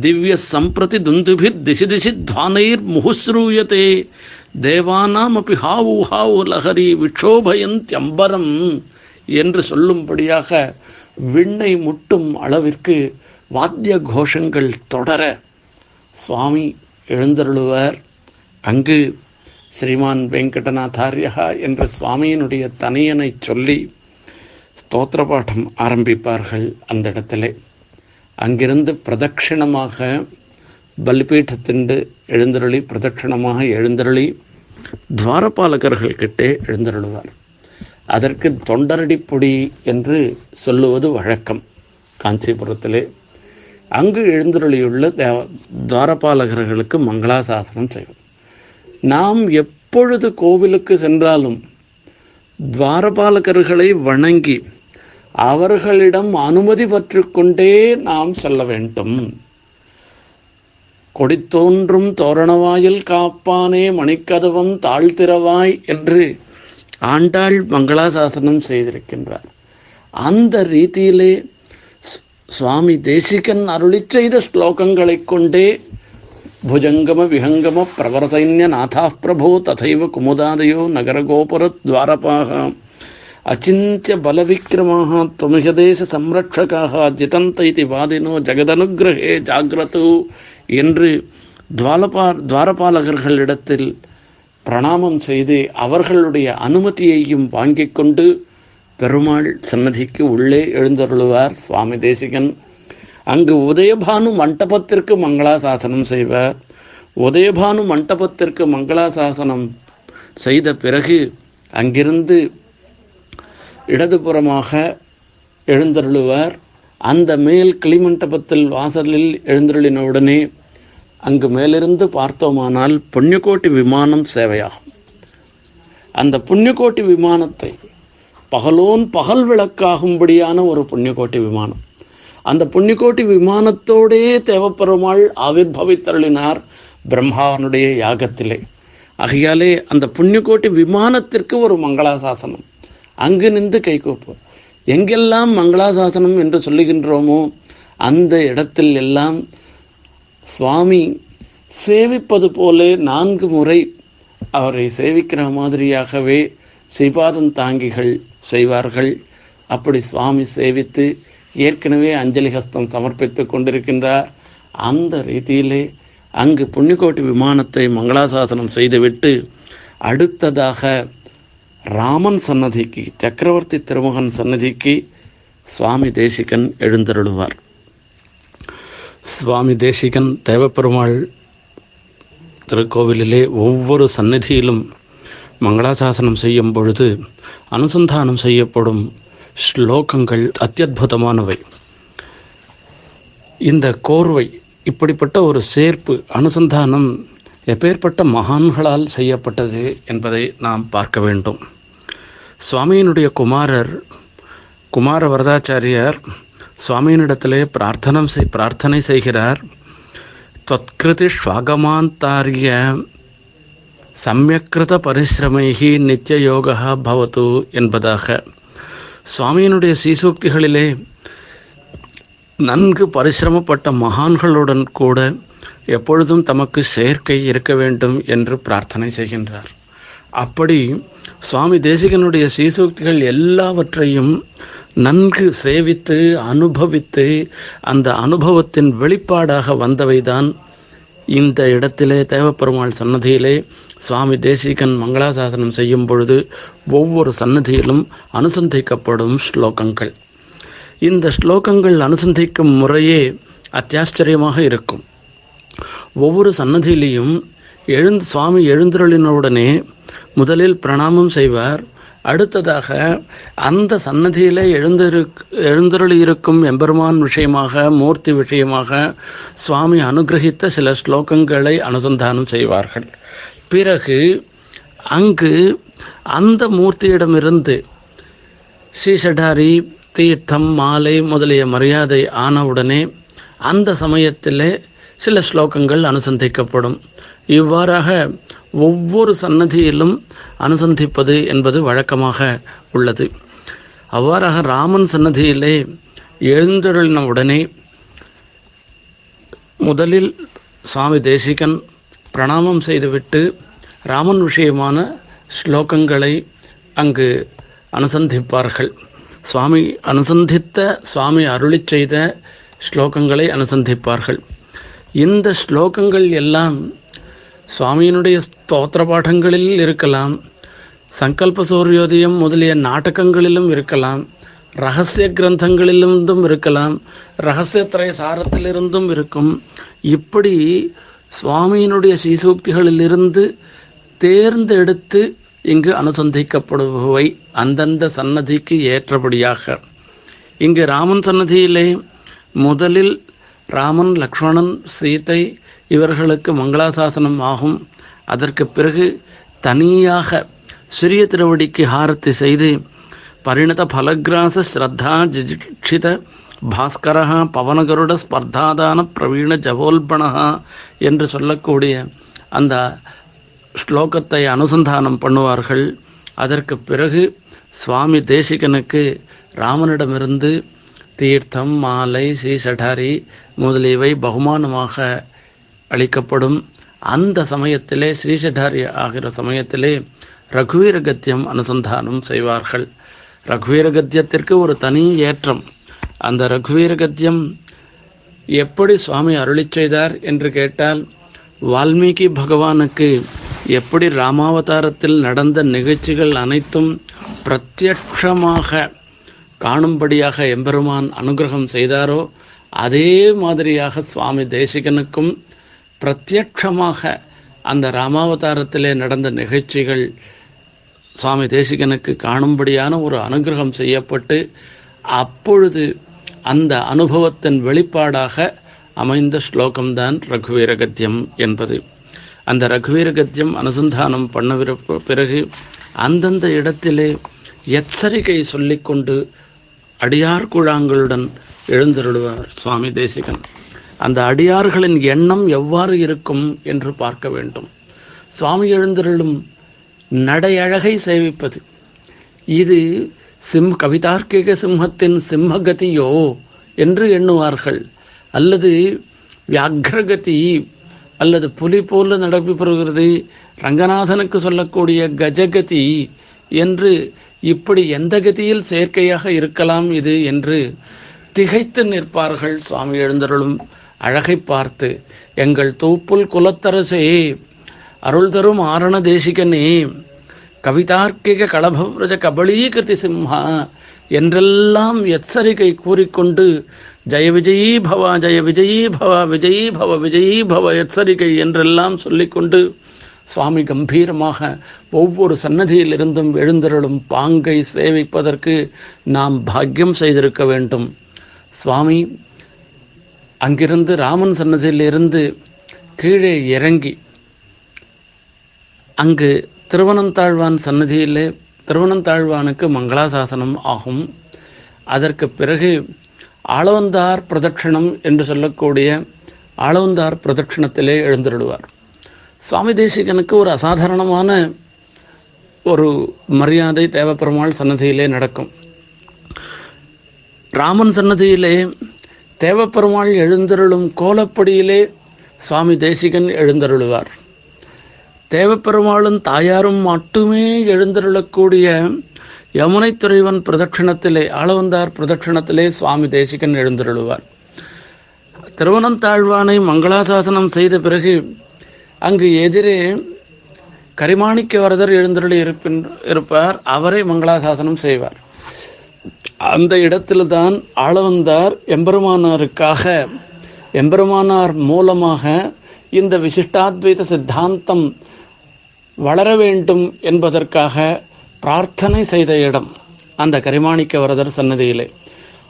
திவ்ய சம்பிரதி துந்துபிர் திசி திசி துவானைர் முகுஸ்ரூயத்தே தேவானாம் அப்படி ஹாவு ஹாவு லஹரி விக்ஷோபயந்தியம்பரம் என்று சொல்லும்படியாக விண்ணை முட்டும் அளவிற்கு வாத்திய கோஷங்கள் தொடர சுவாமி எழுந்தருளுவர். அங்கு ஸ்ரீமான் வெங்கடநாதாரியா என்ற சுவாமியினுடைய தனியனை சொல்லி ஸ்தோத்திர பாடம் ஆரம்பிப்பார்கள் அந்த இடத்திலே. அங்கிருந்து பிரதட்சிணமாக பலிபீட்டத்தின் எழுந்தருளி பிரதட்சிணமாக எழுந்தருளி துவாரபாலகர்கள் கிட்டே எழுந்தருளுவார். அதற்கு தொண்டரடிப்பொடி என்று சொல்லுவது வழக்கம். காஞ்சிபுரத்திலே அங்கு எழுந்தருளியுள்ள தேவ துவாரபாலகர்களுக்கு மங்களாசாசனம் செய்வோம். நாம் எப்பொழுது கோவிலுக்கு சென்றாலும் துவாரபாலகர்களை வணங்கி அவர்களிடம் அனுமதி பற்றுக்கொண்டே நாம் செல்ல வேண்டும். கொடித்தோன்றும் தோரணவாயில் காப்பானே மணிக்கதவம் தாழ்த்திரவாய் என்று ஆண்டாள் மங்களாசாசனம் செய்திருக்கின்றார். அந்த ரீதியிலே சுவாமி தேசிகன் அருளி செய்த ஸ்லோகங்களை கொண்டே புஜங்கம விஹங்கம பிரவரசைன்ய நாதா பிரபோ ததைவ குமுதாதயோ நகரகோபுர துவாரபாக அச்சிஞ்ச பலவிக்கிரமாக தொமிகதேச சம்ரட்சகாக ஜிதந்த இது வாதினோ ஜெகதனுகிரகே ஜாகிரது என்று துவாலபா துவாரபாலகர்களிடத்தில் பிரணாமம் செய்து அவர்களுடைய அனுமதியையும் வாங்கி கொண்டு பெருமாள் சன்னதிக்கு உள்ளே எழுந்தருளுவார் சுவாமி தேசிகன். அங்கு உதயபானு மண்டபத்திற்கு மங்களாசாசனம் செய்வார். உதயபானு மண்டபத்திற்கு மங்களாசாசனம் செய்த பிறகு அங்கிருந்து இடதுபுறமாக எழுந்தருளுவார். அந்த மேல் கிளிமண்டபத்தில் வாசலில் எழுந்தருளினவுடனே அங்கு மேலிருந்து பார்த்தோமானால் புண்ணியகோட்டி விமானம் சேவையாகும். அந்த புண்ணியகோட்டி விமானத்தை பகலோன் பகல் விளக்காகும்படியான ஒரு புண்ணியகோட்டி விமானம். அந்த புண்ணியகோட்டி விமானத்தோடே தேவப்பெருமாள் ஆவிர்பவித்தருளினார் பிரம்மாவனுடைய யாகத்திலே. ஆகையாலே அந்த புண்ணியகோட்டி விமானத்திற்கு ஒரு மங்களாசாசனம். அங்கு நின்று கைகூப்பு எங்கெல்லாம் மங்களாசாசனம் என்று சொல்லுகின்றோமோ அந்த இடத்தில் எல்லாம் சுவாமி சேவிப்பது போல நான்கு முறை அவரை சேவிக்கிற மாதிரியாகவே ஸ்ரீபாதம் தாங்கிகள் செய்வார்கள். அப்படி சுவாமி சேவித்து ஏற்கனவே அஞ்சலி ஹஸ்தம் சமர்ப்பித்துக் கொண்டிருக்கின்றார். அந்த ரீதியிலே அங்கு புண்ணிக்கோட்டி விமானத்தை மங்களாசாசனம் செய்துவிட்டு அடுத்ததாக ராமன் சன்னதிக்கு சக்கரவர்த்தி திருமகன் சன்னதிக்கு சுவாமி தேசிகன் எழுந்தருளுவார். சுவாமி தேசிகன் தேவப்பெருமாள் திருக்கோவிலிலே ஒவ்வொரு சந்நிதியிலும் மங்களாசாசனம் செய்யும் பொழுது அனுசந்தானம் செய்யப்படும் ஸ்லோகங்கள் அத்தியுதமானவை இந்த கோர்வை இப்படிப்பட்ட ஒரு சேர்ப்பு அனுசந்தானம் எப்பேற்பட்ட மகான்களால் செய்யப்பட்டது என்பதை நாம் பார்க்க வேண்டும். சுவாமியினுடைய குமாரர் குமார வரதாச்சாரியார் சுவாமியினிடத்திலே பிரார்த்தனம் செய் பிரார்த்தனை செய்கிறார். தொத்கிருதி ஸ்வாகமாந்தாரிய சமயக்கிருத பரிசிரமைகி நித்திய யோகா பவத்து என்பதாக சுவாமியினுடைய சீசூக்திகளிலே நன்கு பரிசிரமப்பட்ட மகான்களுடன் கூட எப்பொழுதும் தமக்கு சேர்க்கை இருக்க வேண்டும் என்று பிரார்த்தனை செய்கின்றார். அப்படி சுவாமி தேசிகனுடைய சீசூக்திகள் எல்லாவற்றையும் நன்கு சேவித்து அனுபவித்து அந்த அனுபவத்தின் வெளிப்பாடாக வந்தவைதான் இந்த இடத்திலே தேவப்பெருமாள் சன்னதியிலே சுவாமி தேசிகன் மங்களாசாசனம் செய்யும் பொழுது ஒவ்வொரு சன்னதியிலும் அனுசந்திக்கப்படும் ஸ்லோகங்கள். இந்த ஸ்லோகங்கள் அனுசந்திக்கும் முறையே அத்தியாச்சரியமாக இருக்கும். ஒவ்வொரு சன்னதியிலையும் எழுந்து சுவாமி எழுந்துருளினவுடனே முதலில் பிரணாமம் செய்வார். அடுத்ததாக அந்த சன்னதியில் எழுந்திரு எழுந்தருளி இருக்கும் எம்பெருமான் விஷயமாக மூர்த்தி விஷயமாக சுவாமி அனுகிரகித்த சில ஸ்லோகங்களை அனுசந்தானம் செய்வார்கள். பிறகு அங்கு அந்த மூர்த்தியிடமிருந்து ஸ்ரீசடாரி தீர்த்தம் மாலை முதலிய மரியாதை ஆனவுடனே அந்த சமயத்திலே சில ஸ்லோகங்கள் அனுசந்திக்கப்படும். இவ்வாறாக ஒவ்வொரு சன்னதியிலும் அனுசந்திப்பது என்பது வழக்கமாக உள்ளது. அவ்வாறாக ராமன் சன்னதியிலே எழுந்தருளின உடனே முதலில் சுவாமி தேசிகன் பிரணாமம் செய்துவிட்டு ராமன் விஷயமான ஸ்லோகங்களை அங்கு அனுசந்திப்பார்கள். சுவாமி அனுசந்தித்த சுவாமி அருளிச் செய்த ஸ்லோகங்களை அனுசந்திப்பார்கள். இந்த ஸ்லோகங்கள் எல்லாம் சுவாமியினுடைய ஸ்தோத்திர பாடங்களில் இருக்கலாம் சங்கல்ப சூரியோதயம் முதலிய நாடகங்களிலும் இருக்கலாம் ரகசிய கிரந்தங்களிலிருந்தும் இருக்கலாம் ரகசியத்திரை சாரத்திலிருந்தும் இருக்கும். இப்படி சுவாமியினுடைய சீசூக்திகளிலிருந்து தேர்ந்தெடுத்து இங்கு அனுசந்திக்கப்படுபவை அந்தந்த சன்னதிக்கு ஏற்றபடியாக. இங்கு ராமன் சன்னதியிலே முதலில் ராமன் லக்ஷ்மணன் சீதை இவர்களுக்கு மங்களாசாசனம் ஆகும். அதற்கு பிறகு தனியாக சிறிய திருவடிக்கு ஹாரத்தி செய்து பரிணத பலகிராச ஸ்ரத்தா ஜிஜிக்ஷித பாஸ்கரா பவனகருட ஸ்பர்தாதான பிரவீண ஜவோல்பணா என்று சொல்லக்கூடிய அந்த ஸ்லோகத்தை அனுசந்தானம் பண்ணுவார்கள். அதற்கு பிறகு சுவாமி தேசிகனுக்கு ராமனிடமிருந்து தீர்த்தம் மாலை ஸ்ரீ சடாரி முதலியவை பகுமானமாக அளிக்கப்படும். அந்த சமயத்திலே ஸ்ரீசடாரி ஆகிற சமயத்திலே ரகுவீர கத்தியம் அனுசந்தானம் செய்வார்கள். ரகுவீர கத்தியத்திற்கு ஒரு தனி ஏற்றம். அந்த ரகுவீர கத்தியம் எப்படி சுவாமி அருளி செய்தார் என்று கேட்டால் வால்மீகி பகவானுக்கு எப்படி ராமாவதாரத்தில் நடந்த நிகழ்ச்சிகள் அனைத்தும் பிரத்யட்சமாக காணும்படியாக எம்பெருமான் அனுகிரகம் செய்தாரோ அதே மாதிரியாக சுவாமி தேசிகனுக்கும் பிரத்யட்சமாக அந்த ராமாவதாரத்திலே நடந்த நிகழ்ச்சிகள் சுவாமி தேசிகனுக்கு காணும்படியான ஒரு அனுகிரகம் செய்யப்பட்டு அப்பொழுது அந்த அனுபவத்தின் வெளிப்பாடாக அமைந்த ஸ்லோகம்தான் ரகுவீரகத்தியம் என்பது. அந்த ரகுவீரகத்தியம் அனுசந்தானம் பண்ண பிறகு அந்தந்த இடத்திலே எச்சரிக்கை சொல்லிக்கொண்டு அடியார் குழாங்களுடன் எழுந்தருளுவார் சுவாமி தேசிகன். அந்த அடியார்களின் எண்ணம் எவ்வாறு இருக்கும் என்று பார்க்க வேண்டும். சுவாமி எழுந்தருளும் நடையழகை சேவிப்பது. இது சிம் கவிதார்க்கிக சிம்மத்தின் சிம்மகதியோ என்று எண்ணுவார்கள். அல்லது வியாக்ரகதி அல்லது புலி போல நடைபெறுகிறது ரங்கநாதனுக்கு சொல்லக்கூடிய கஜகதி என்று இப்படி எந்த கதியில் செயற்கையாக இருக்கலாம் இது என்று திகைத்து நிற்பார்கள் சுவாமி எழுந்தருளும் அழகை பார்த்து எங்கள் தூப்புல் குலத்தரசே அருள் தரும் ஆரண தேசிகனே கவிதார்க்கிக களபவ்ரஜ கபலீகிருதி சிம்ஹா என்றெல்லாம் எச்சரிக்கை கூறிக்கொண்டு ஜெய விஜயீ பவா ஜெய விஜயீ பவா விஜயீ பவ விஜயீ பவ எச்சரிக்கை என்றெல்லாம் சொல்லிக்கொண்டு சுவாமி கம்பீரமாக ஒவ்வொரு சன்னதியிலிருந்தும் எழுந்தருளும் பாங்கை சேவிப்பதற்கு நாம் பாக்கியம் செய்திருக்க வேண்டும். சுவாமி அங்கிருந்து ராமன் சன்னதியிலிருந்து கீழே இறங்கி அங்கு திருவனந்தாழ்வான் சன்னதியிலே திருவனந்தாழ்வானுக்கு மங்களாசாசனம் ஆகும். அதற்கு பிறகு ஆளவந்தார் பிரதட்சிணம் என்று சொல்லக்கூடிய ஆளவந்தார் பிரதட்சிணத்திலே எழுந்திருடுவார். சுவாமி தேசிகனுக்கு ஒரு அசாதாரணமான ஒரு மரியாதை தேவப்பெருமாள் சன்னதியிலே நடக்கும். ராமன் சன்னதியிலே தேவப்பெருமாள் எழுந்தருளும் கோலப்படியிலே சுவாமி தேசிகன் எழுந்தருளுவார். தேவப்பெருமாளும் தாயாரும் மட்டுமே எழுந்தருளக்கூடிய யமுனை துறைவன் பிரதட்சிணத்திலே ஆளவந்தார் பிரதட்சணத்திலே சுவாமி தேசிகன் எழுந்தருளுவார். திருவனந்தாழ்வானை மங்களாசாசனம் செய்த பிறகு அங்கு எதிரே கரிமாணிக்க வரதர் எழுந்தருளி இருப்பின் இருப்பார். அவரை மங்களாசாசனம் செய்வார். அந்த இடத்தில்தான் ஆளவந்தார் எம்பெருமானாருக்காக. எம்பெருமானார் மூலமாக இந்த விசிஷ்டாத்வைத சித்தாந்தம் வளர வேண்டும் என்பதற்காக பிரார்த்தனை செய்த இடம் அந்த கரிமாணிக்க வரதர் சன்னதியிலே.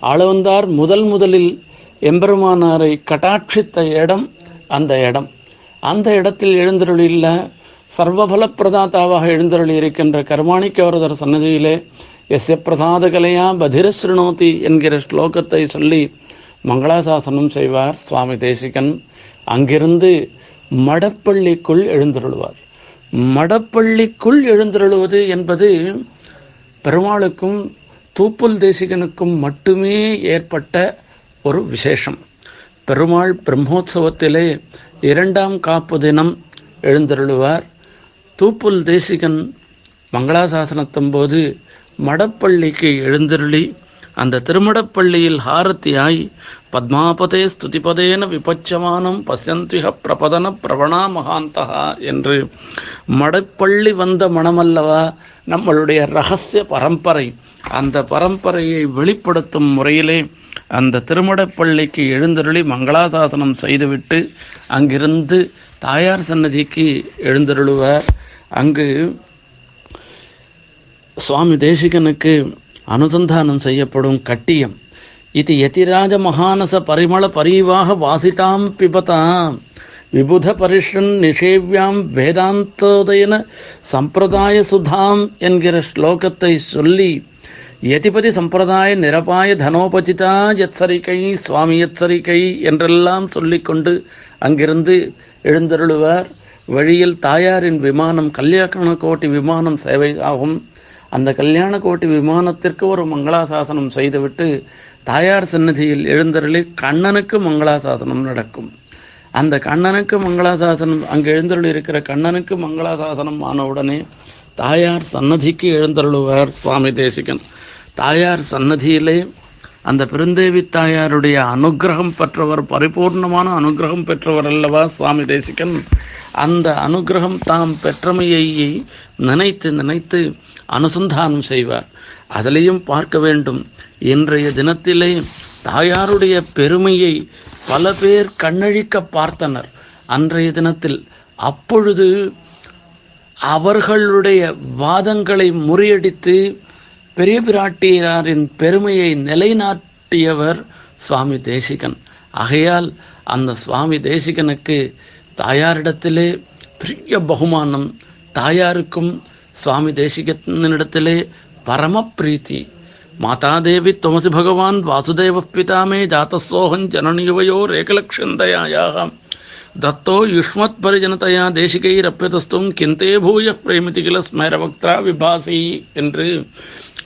ஆளவந்தார் முதல் முதலில் எம்பெருமானாரை கட்டாட்சித்த இடம் அந்த இடம். அந்த இடத்தில் எழுந்தருளில்ல சர்வபல பிரதாத்தாவாக எழுந்தருளி இருக்கின்ற கருமாணிக்கவரதர் சன்னதியிலே எஸ்ய பிரசாத கலையா பதிரஸ்ருணோதி என்கிற ஸ்லோகத்தை சொல்லி மங்களாசாசனம் செய்வார் சுவாமி தேசிகன். அங்கிருந்து மடப்பள்ளிக்குள் எழுந்தருளுவார். மடப்பள்ளிக்குள் எழுந்தருளுவது என்பது பெருமாளுக்கும் தூப்புல் தேசிகனுக்கும் மட்டுமே ஏற்பட்ட ஒரு விசேஷம். பெருமாள் பிரம்மோத்சவத்திலே இரண்டாம் காப்பு தினம் எழுந்தருளுவார். தூப்புல் தேசிகன் மங்களாசாசனத்தின் போது மடப்பள்ளிக்கு எழுந்தருளி அந்த திருமடப்பள்ளியில் ஹாரத்தியாய் பத்மாபதே ஸ்துதிபதேன விபச்சமானம் பசந்திக பிரபதன பிரவணா மகாந்தகா என்று மடப்பள்ளி வந்த மனமல்லவா நம்மளுடைய ரகசிய பரம்பரை. அந்த பரம்பரையை வெளிப்படுத்தும் முறையிலே அந்த திருமடப்பள்ளிக்கு எழுந்தருளி மங்களாசாசனம் செய்துவிட்டு அங்கிருந்து தாயார் சன்னதிக்கு எழுந்தருளுவார். அங்கு சுவாமி தேசிகனுக்கு அனுசந்தானம் செய்யப்படும் கட்டியம். இது யதிராஜ மகானச பரிமள பரிவாக வாசிதாம் பிபதாம். விபுத பரிஷன் நிஷேவியாம் வேதாந்தோதயன சம்பிரதாய சுதாம் என்கிற ஸ்லோகத்தை சொல்லி யதிபதி சம்பிரதாய நிரபாய தனோபஜிதா எச்சரிக்கை சுவாமி எச்சரிக்கை என்றெல்லாம் சொல்லிக்கொண்டு அங்கிருந்து எழுந்தருளுவார். வழியில் தாயாரின் விமானம் கல்யாண கோட்டி விமானம் சேவையாகும். ஆகும் அந்த கல்யாண கோட்டி விமானத்திற்கு ஒரு மங்களாசாசனம் செய்துவிட்டு தாயார் சன்னதியில் எழுந்தருளி கண்ணனுக்கு மங்களாசாசனம் நடக்கும். அந்த கண்ணனுக்கு மங்களாசாசனம் அங்கு எழுந்தருளி இருக்கிற கண்ணனுக்கு மங்களாசாசனம் ஆன உடனே தாயார் சன்னதிக்கு எழுந்தருளுவார் சுவாமி தேசிகன். தாயார் சன்னதியிலே அந்த பெருந்தேவி தாயாருடைய அனுகிரகம் பெற்றவர் பரிபூர்ணமான அனுகிரகம் பெற்றவர் அல்லவா சுவாமி தேசிகன்? அந்த அனுகிரகம் தாம் பெற்றமையை நினைத்து நினைத்து அனுசந்தானம் செய்வார். அதிலையும் பார்க்க வேண்டும். இன்றைய தினத்திலே தாயாருடைய பெருமையை பல பேர் கண்ணழிக்க பார்த்தனர். அன்றைய தினத்தில் அப்பொழுது அவர்களுடைய வாதங்களை முறியடித்து பெரிய பிராட்டியாரின் பெருமையை நிலைநாட்டியவர் சுவாமி தேசிகன். ஆகையால் அந்த சுவாமி தேசிகனுக்கு தாயாரிடத்திலே பெரிய பகுமானம் தாயாருக்கும் சுவாமி தேசிகனிடத்திலே பரம பிரீத்தி மாதாதேவி துவசி பகவான் வாசுதேவ பிதாமே ஜாத்தசோகம் ஜனனியுவையோ ரேகலக்ஷந்தயாயாக தத்தோ யுஷ்மத் பரிஜனதையா தேசிகைரப்பியதஸ்தும் கிந்தே பூய பிரேமிதி கில ஸ்மரவக்திரா விபாசி என்று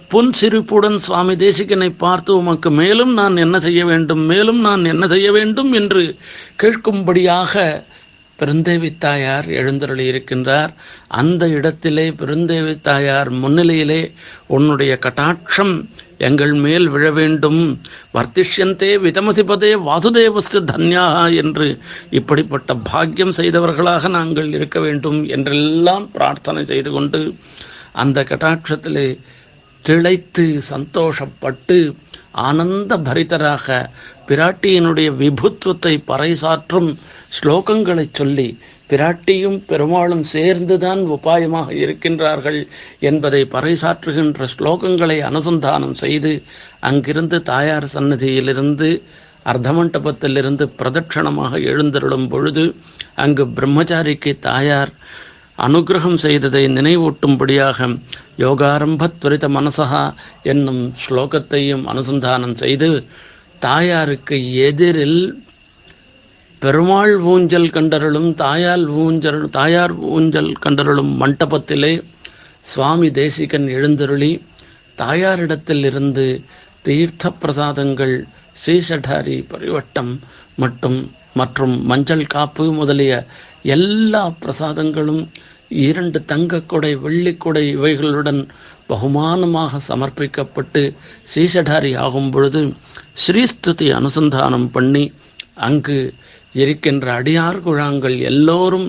புன் சிரிப்புடன் சுவாமி தேசிகனை பார்த்து உமக்கு மேலும் நான் என்ன செய்ய வேண்டும் மேலும் நான் என்ன செய்ய வேண்டும் என்று கேட்கும்படியாக பெருந்தேவி தாயார் எழுந்தருளி இருக்கின்றார் அந்த இடத்திலே பெருந்தேவி தாயார் முன்னிலையிலே உன்னுடைய கட்டாட்சம் எங்கள் மேல் விழ வேண்டும். வர்த்திஷ்யந்தே விதமதிபதே வாசுதேவஸ்து தன்யா என்று இப்படிப்பட்ட பாக்கியம் செய்தவர்களாக நாங்கள் இருக்க வேண்டும் என்றெல்லாம் பிரார்த்தனை செய்து கொண்டு அந்த கட்டாட்சத்திலே திளைத்து சந்தோஷப்பட்டு ஆனந்த பரிதராக பிராட்டியினுடைய விபுத்துவத்தை பறைசாற்றும் ஸ்லோகங்களை சொல்லி பிராட்டியும் பெருமாளும் சேர்ந்துதான் உபாயமாக இருக்கின்றார்கள் என்பதை பறைசாற்றுகின்ற ஸ்லோகங்களை அனுசந்தானம் செய்து அங்கிருந்து தாயார் சன்னதியிலிருந்து அர்த்தமண்டபத்திலிருந்து பிரதட்சணமாக எழுந்தருளும் பொழுது அங்கு பிரம்மச்சாரிக்கு தாயார் அனுகிரகம் செய்ததை நினைவூட்டும்படியாக யோகாரம்ப துரித மனசகா என்னும் ஸ்லோகத்தையும் அனுசந்தானம் செய்து தாயாருக்கு எதிரில் பெருமாள் ஊஞ்சல் கண்டருளும் தாயால் ஊஞ்சல் தாயார் ஊஞ்சல் கண்டருளும் மண்டபத்திலே சுவாமி தேசிகன் எழுந்தருளி தாயாரிடத்தில் இருந்து தீர்த்த பிரசாதங்கள் ஸ்ரீசடாரி பரிவட்டம் மட்டும் மற்றும் மஞ்சள் காப்பு முதலிய எல்லா பிரசாதங்களும் இரண்டு தங்கக்கொடை வெள்ளிக்கொடை இவைகளுடன் பகுமானமாக சமர்ப்பிக்கப்பட்டு ஸ்ரீசடாரி ஆகும் பொழுது ஸ்ரீஸ்துதி அனுசந்தானம் பண்ணி அங்கு இருக்கின்ற அடியார் குழாங்கள் எல்லோரும்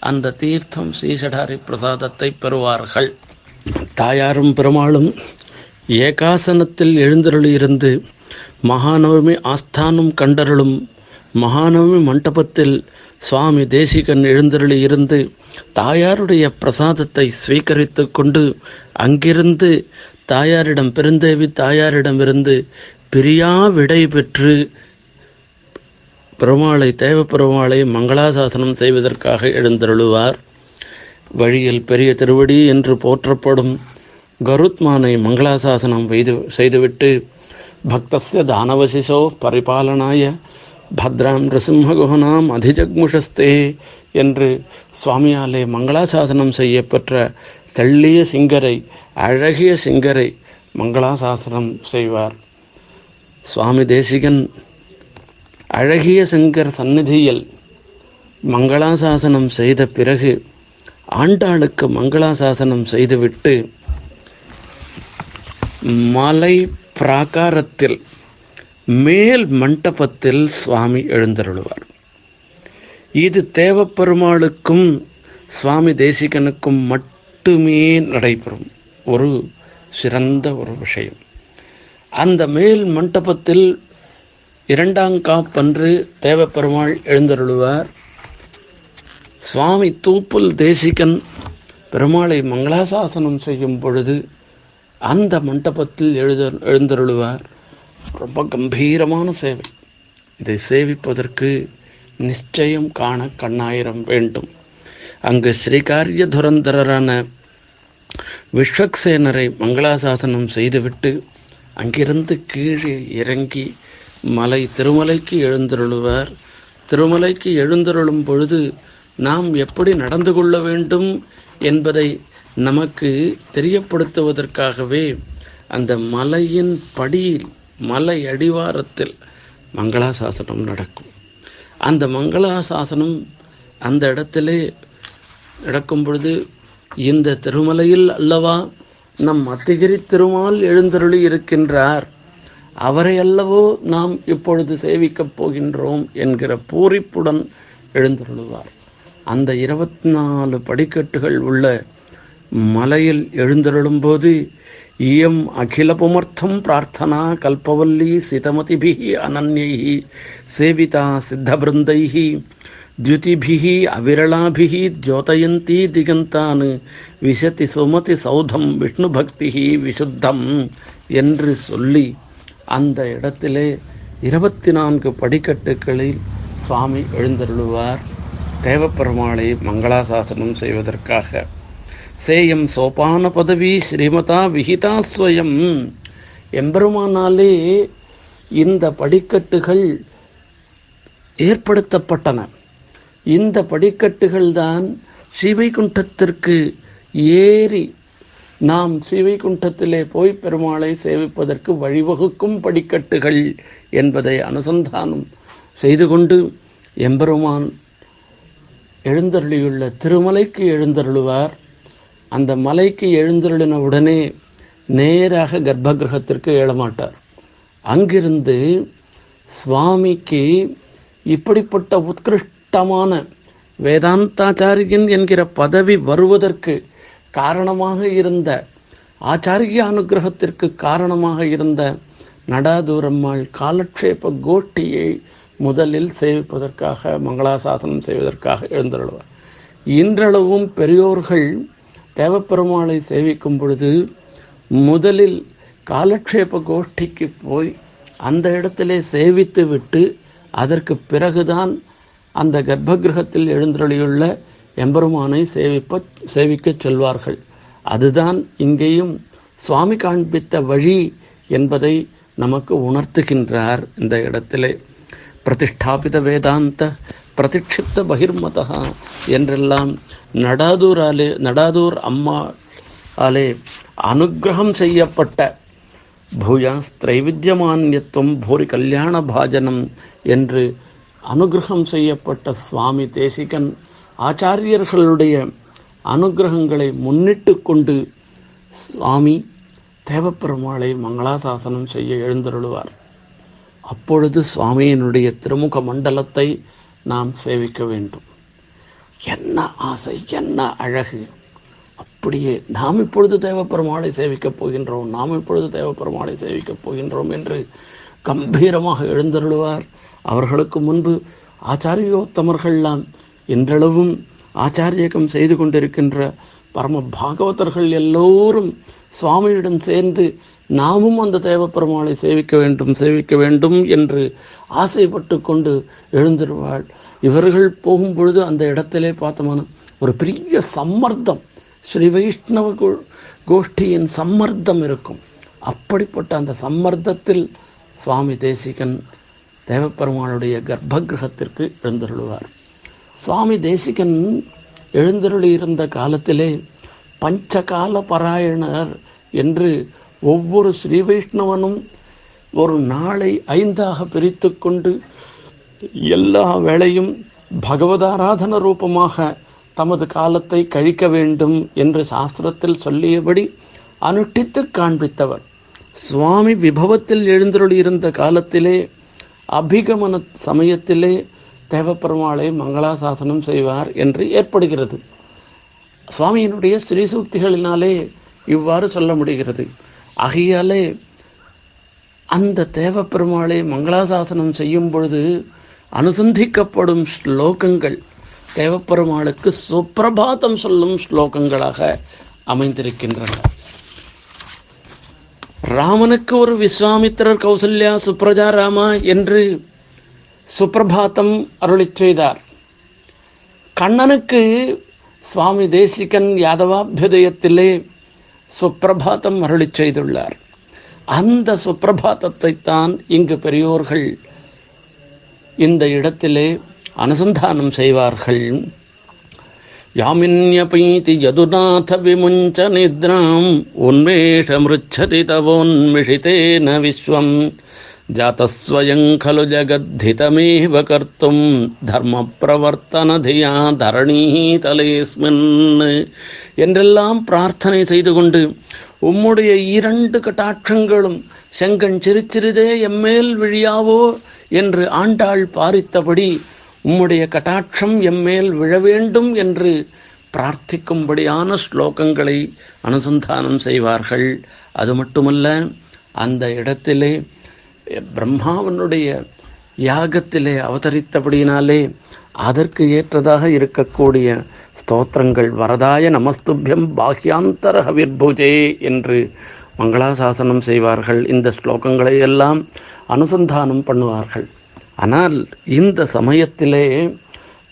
அந்த தீர்த்தம் ஸ்ரீசடாரி பிரசாதத்தை பெறுவார்கள். தாயாரும் பெருமாளும் ஏகாசனத்தில் எழுந்தருளியிருந்து மகாநவமி ஆஸ்தானம் கண்டருளும் மகாநவமி மண்டபத்தில் சுவாமி தேசிகன் எழுந்தருளி இருந்து தாயாருடைய பிரசாதத்தை ஸ்வீகரித்து கொண்டு அங்கிருந்து தாயாரிடம் பெருந்தேவி தாயாரிடமிருந்து பிரியா விடை பெற்று பெருமாளை தேவ பெருமாளை மங்களாசாசனம் செய்வதற்காக எழுந்தருளுவார். வழியில் பெரிய திருவடி என்று போற்றப்படும் கருத்மானை மங்களாசாசனம் செய்து செய்துவிட்டு பக்தஸ்ய தானவசிசோ பரிபாலனாய பத்ராம் நரசிம்மகுஹனாம் அதிஜக்முஷஸ்தே என்று சுவாமியாலே மங்களாசாசனம் செய்யப்பெற்ற தெள்ளிய சிங்கரை அழகிய சிங்கரை மங்களாசாசனம் செய்வார். சுவாமி தேசிகன் அழகிய சங்கர் சந்நிதியில் மங்களாசாசனம் செய்த பிறகு ஆண்டாளுக்கு மங்களாசாசனம் செய்துவிட்டு மலை பிராகாரத்தில் மேல் மண்டபத்தில் சுவாமி எழுந்தருளுவார். இது தேவப்பெருமாளுக்கும் சுவாமி தேசிகனுக்கும் மட்டுமே நடைபெறும். ஒரு சிறந்த ஒரு விஷயம். அந்த மேல் மண்டபத்தில் இரண்டாம் காப்பன்று தேவப்பெருமாள் எழுந்தருளுவார். சுவாமி தூப்புல் தேசிகன் பெருமாளை மங்களாசாசனம் செய்யும் பொழுது அந்த மண்டபத்தில் எழுத எழுந்தருளுவார். ரொம்ப கம்பீரமான சேவை. இதை சேவிப்பதற்கு நிச்சயம் காண கண்ணாயிரம் வேண்டும். அங்கு ஸ்ரீகாரிய துரந்தரரான விஸ்வக்சேனரை மங்களாசாசனம் செய்துவிட்டு அங்கிருந்து கீழே இறங்கி மலை திருமலைக்கு எழுந்தருளுவார். திருமலைக்கு எழுந்தருளும் பொழுது நாம் எப்படி நடந்து கொள்ள வேண்டும் என்பதை நமக்கு தெரியப்படுத்துவதற்காகவே அந்த மலையின் படியில் மலை அடிவாரத்தில் மங்களாசாசனம் நடக்கும். அந்த மங்களாசாசனம் அந்த இடத்திலே நடக்கும் பொழுது இந்த திருமலையில் அல்லவா நம் அத்திகிரி திருமால் எழுந்தருளி இருக்கின்றார். அவரை அல்லவோ நாம் இப்பொழுது சேவிக்கப் போகின்றோம் என்கிற பூரிப்புடன் எழுந்தருளுவார் அந்த இருபத்தி நாலு படிக்கட்டுகள் உள்ள மலையில் எழுந்தருளும்போது இயம் அகில புமர்த்தம் பிரார்த்தனா கல்பவல்லி சிதமதிபிஹி அனன்யைஹி சேவிதா சித்தபிருந்தைஹி द्युतिभिः अविरलाभिः द्योतयन्ती திகந்தான் விசதி சுமதி சௌதம் விஷ்ணு பக்தி விசுத்தம் என்று சொல்லி அந்த இடத்திலே இருபத்தி நான்கு படிக்கட்டுகளில் சுவாமி எழுந்தருளுவார். தேவப்பெருமாளை மங்களாசாசனம் செய்வதற்காக. சேயம் சோபான பதவி ஸ்ரீமதா விகிதா ஸ்வயம். எம்பெருமானாலே இந்த படிக்கட்டுகள் ஏற்படுத்தப்பட்டன. இந்த படிக்கட்டுகள் தான் ஸ்ரீவைகுண்டத்திற்கு ஏறி நாம் ஸ்ரீவைகுண்டத்திலே போய் பெருமாளை சேவிப்பதற்கு வழிவகுக்கும் படிக்கட்டுகள் என்பதை அனுசந்தானம் செய்து கொண்டு எம்பெருமான் எழுந்தருளியுள்ள திருமலைக்கு எழுந்தருளுவார். அந்த மலைக்கு எழுந்தருளின உடனே நேராக கர்ப்பகிரகத்திற்கு எழமாட்டார் அங்கிருந்து சுவாமிக்கு இப்படிப்பட்ட உத்கிருஷ்டமான வேதாந்தாச்சாரியன் என்கிற பதவி வருவதற்கு காரணமாக இருந்த ஆச்சாரிய அனுகிரகத்திற்கு காரணமாக இருந்த நடாதூரம்மாள் காலக்ஷேப கோஷ்டியை முதலில் சேவிப்பதற்காக மங்களாசாசனம் செய்வதற்காக எழுந்தருள்வார் இன்றளவும் பெரியோர்கள் தேவப்பெருமாளை சேவிக்கும் பொழுது முதலில் காலக்ஷேப கோஷ்டிக்கு போய் அந்த இடத்திலே சேவித்து விட்டு அதற்கு பிறகுதான் அந்த கர்ப்பகிரகத்தில் எழுந்தருளியுள்ள எம்பெருமானை சேவிப்ப சேவிக்கச் செல்வார்கள். அதுதான் இங்கேயும் சுவாமி காண்பித்த வழி என்பதை நமக்கு உணர்த்துகின்றார் இந்த இடத்திலே. பிரதிஷ்டாபித வேதாந்த பிரதிஷ்டித்த பகிர்மதா என்றெல்லாம் நடாதூராலே நடாதூர் அம்மா ஆலே அனுகிரகம் செய்யப்பட்ட பூயாஸ் திரைவித்யமான்யத்துவம் பூரி கல்யாண பாஜனம் என்று அனுகிரகம் செய்யப்பட்ட சுவாமி தேசிகன் ஆச்சாரியர்களுடைய அனுகிரகங்களை முன்னிட்டு கொண்டு சுவாமி தேவப்பெருமாளை மங்களாசாசனம் செய்ய எழுந்தருளுவார். அப்பொழுது சுவாமியினுடைய திருமுக மண்டலத்தை நாம் சேவிக்க வேண்டும். என்ன ஆசை என்ன அழகு. அப்படியே நாம் இப்பொழுது தேவப்பெருமாளை சேவிக்கப் போகின்றோம் நாம் இப்பொழுது தேவப்பெருமாளை சேவிக்கப் போகின்றோம் என்று கம்பீரமாக எழுந்தருளுவார். அவர்களுக்கு முன்பு ஆச்சாரியோத்தமர்கள்லாம் இன்றளவும் ஆச்சாரியகம் செய்து கொண்டிருக்கின்ற பரம பாகவதர்கள் எல்லோரும் சுவாமியிடம் சேர்ந்து நாமும் அந்த தேவப்பெருமாளை சேவிக்க வேண்டும் சேவிக்க வேண்டும் என்று ஆசைப்பட்டு கொண்டு எழுந்திருவாள். இவர்கள் போகும் பொழுது அந்த இடத்திலே பார்த்தோம்னா ஒரு பெரிய சம்மர்த்தம் ஸ்ரீ வைஷ்ணவ கோஷ்டியின் சம்மர்த்தம் இருக்கும். அப்படிப்பட்ட அந்த சம்மர்த்தத்தில் சுவாமி தேசிகன் தேவப்பெருமாளுடைய கர்ப்பகிரகத்திற்கு எழுந்தருளுவார். சுவாமி தேசிகன் எழுந்தருளி இருந்த காலத்திலே பஞ்சகால பாராயணர் என்று ஒவ்வொரு ஸ்ரீ வைஷ்ணவனும் ஒரு நாளை ஐந்தாக பிரித்து கொண்டு எல்லா வேளையும் பகவதாராதன ரூபமாக தமது காலத்தை கழிக்க வேண்டும் என்று சாஸ்திரத்தில் சொல்லியபடி அனுஷ்டித்து காண்பித்தவர். சுவாமி விபவத்தில் எழுந்தருளியிருந்த காலத்திலே அபிகமன சமயத்திலே தேவப்பெருமாளை மங்களாசாசனம் செய்வார் என்று ஏற்படுகிறது. சுவாமியினுடைய ஸ்ரீசூக்திகளினாலே இவ்வாறு சொல்ல முடிகிறது. ஆகையாலே அந்த தேவப்பெருமாளை மங்களாசாசனம் செய்யும் பொழுது அனுசந்திக்கப்படும் ஸ்லோகங்கள் தேவப்பெருமாளுக்கு சுப்பிரபாதம் சொல்லும் ஸ்லோகங்களாக அமைந்திருக்கின்றன. ராமனுக்கு ஒரு விஸ்வாமித்திரர் கௌசல்யா சுப்ரஜா ராமா என்று சுப்பிரபாத்தம் அருளி செய்தார். கண்ணனுக்கு சுவாமி தேசிகன் யாதவாபியுதயத்திலே சுப்பிரபாதம் அருளிச் செய்துள்ளார். அந்த சுப்பிரபாதத்தை தான் இங்கு பெரியோர்கள் இந்த இடத்திலே அனுசந்தானம் செய்வார்கள். யாமின்யபீதி யதுநாத விமுஞ்ச நித்ராம் உன்மேஷமிருச்சதி தவோன்மிஷிதேன விஸ்வம். जातस्वयं खलु जगद्धितमेव कर्तुं धर्मप्रवर्तनधिया தரணீதலேஸ்மின் என்றெல்லாம் பிரார்த்தனை செய்து கொண்டு உம்முடைய இரண்டு கட்டாட்சங்களும் செங்கன் சிறுச்சிறிதே எம்மேல் விழியாவோ என்று ஆண்டாள் பாரித்தபடி உம்முடைய கட்டாட்சம் எம்மேல் விழ வேண்டும் என்று பிரார்த்திக்கும்படியான ஸ்லோகங்களை அனுசந்தானம் செய்வார்கள் அது மட்டுமல்ல அந்த இடத்திலே பிரம்மாவனுடைய யாகத்திலே அவதரித்தபடியினாலே அதற்கு ஏற்றதாக இருக்கக்கூடிய ஸ்தோத்திரங்கள் வரதாய நமஸ்துபியம் பாக்யாந்தர ஹவிர்பூஜே என்று மங்களாசாசனம் செய்வார்கள். இந்த ஸ்லோகங்களை எல்லாம் அனுசந்தானம் பண்ணுவார்கள். ஆனால் இந்த சமயத்திலே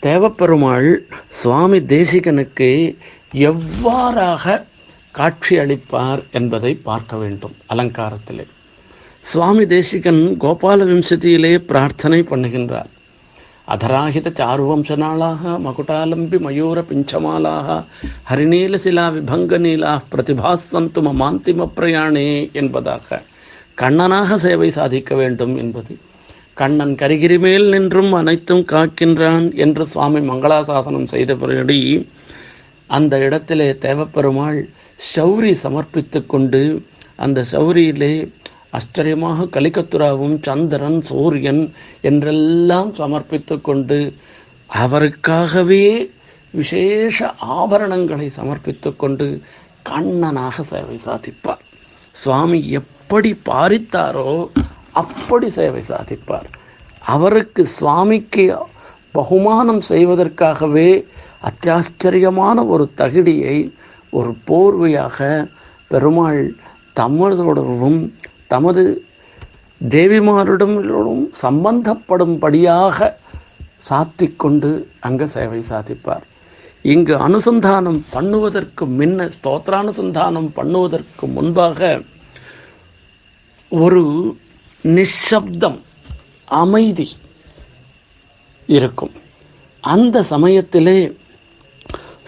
தேவப்பெருமாள் சுவாமி தேசிகனுக்கு எவ்வாறாக காட்சி அளிப்பார் என்பதை பார்க்க வேண்டும். அலங்காரத்திலே. சுவாமி தேசிகன் கோபால விம்சதியிலே பிரார்த்தனை பண்ணுகின்றார். அதராகித சாருவம்சநாளாக மகுடாலம்பி மயூர பிஞ்சமாலாக ஹரிநீலசிலா விபங்க நீலா பிரதிபாசந்து மமாந்திம பிரயாணே என்பதாக கண்ணனாக சேவை சாதிக்க வேண்டும் என்பது கண்ணன் கரிகிரி மேல் நின்றும் அனைத்தும் காக்கின்றான் என்று சுவாமி மங்களாசாசனம் செய்தபடி அந்த இடத்திலே தேவப்பெருமாள் சௌரி சமர்ப்பித்து கொண்டு அந்த சௌரியிலே ஆச்சரியமாக கலிகத்துராவும் சந்திரன் சூரியன் என்றெல்லாம் சமர்ப்பித்து கொண்டு அவருக்காகவே விசேஷ ஆபரணங்களை சமர்ப்பித்து கொண்டு கண்ணனாக சேவை சாதிப்பார். சுவாமி எப்படி பாரித்தாரோ அப்படி சேவை சாதிப்பார். அவருக்கு சுவாமிக்கு பகுமானம் செய்வதற்காகவே அத்தியாச்சரியமான ஒரு தகுடியை ஒரு போர்வையாக பெருமாள் தமிழர்களுடனும் தமது தேவிமாரிடமும் சம்பந்தப்படும்படியாக சாத்திக் கொண்டு அங்க சேவை சாதிப்பார் இங்கு அனுசந்தானம் பண்ணுவதற்கு முன்ன ஸ்தோத்திரானுசந்தானம் பண்ணுவதற்கு முன்பாக ஒரு நிஷப்தம் அமைதி இருக்கும். அந்த சமயத்திலே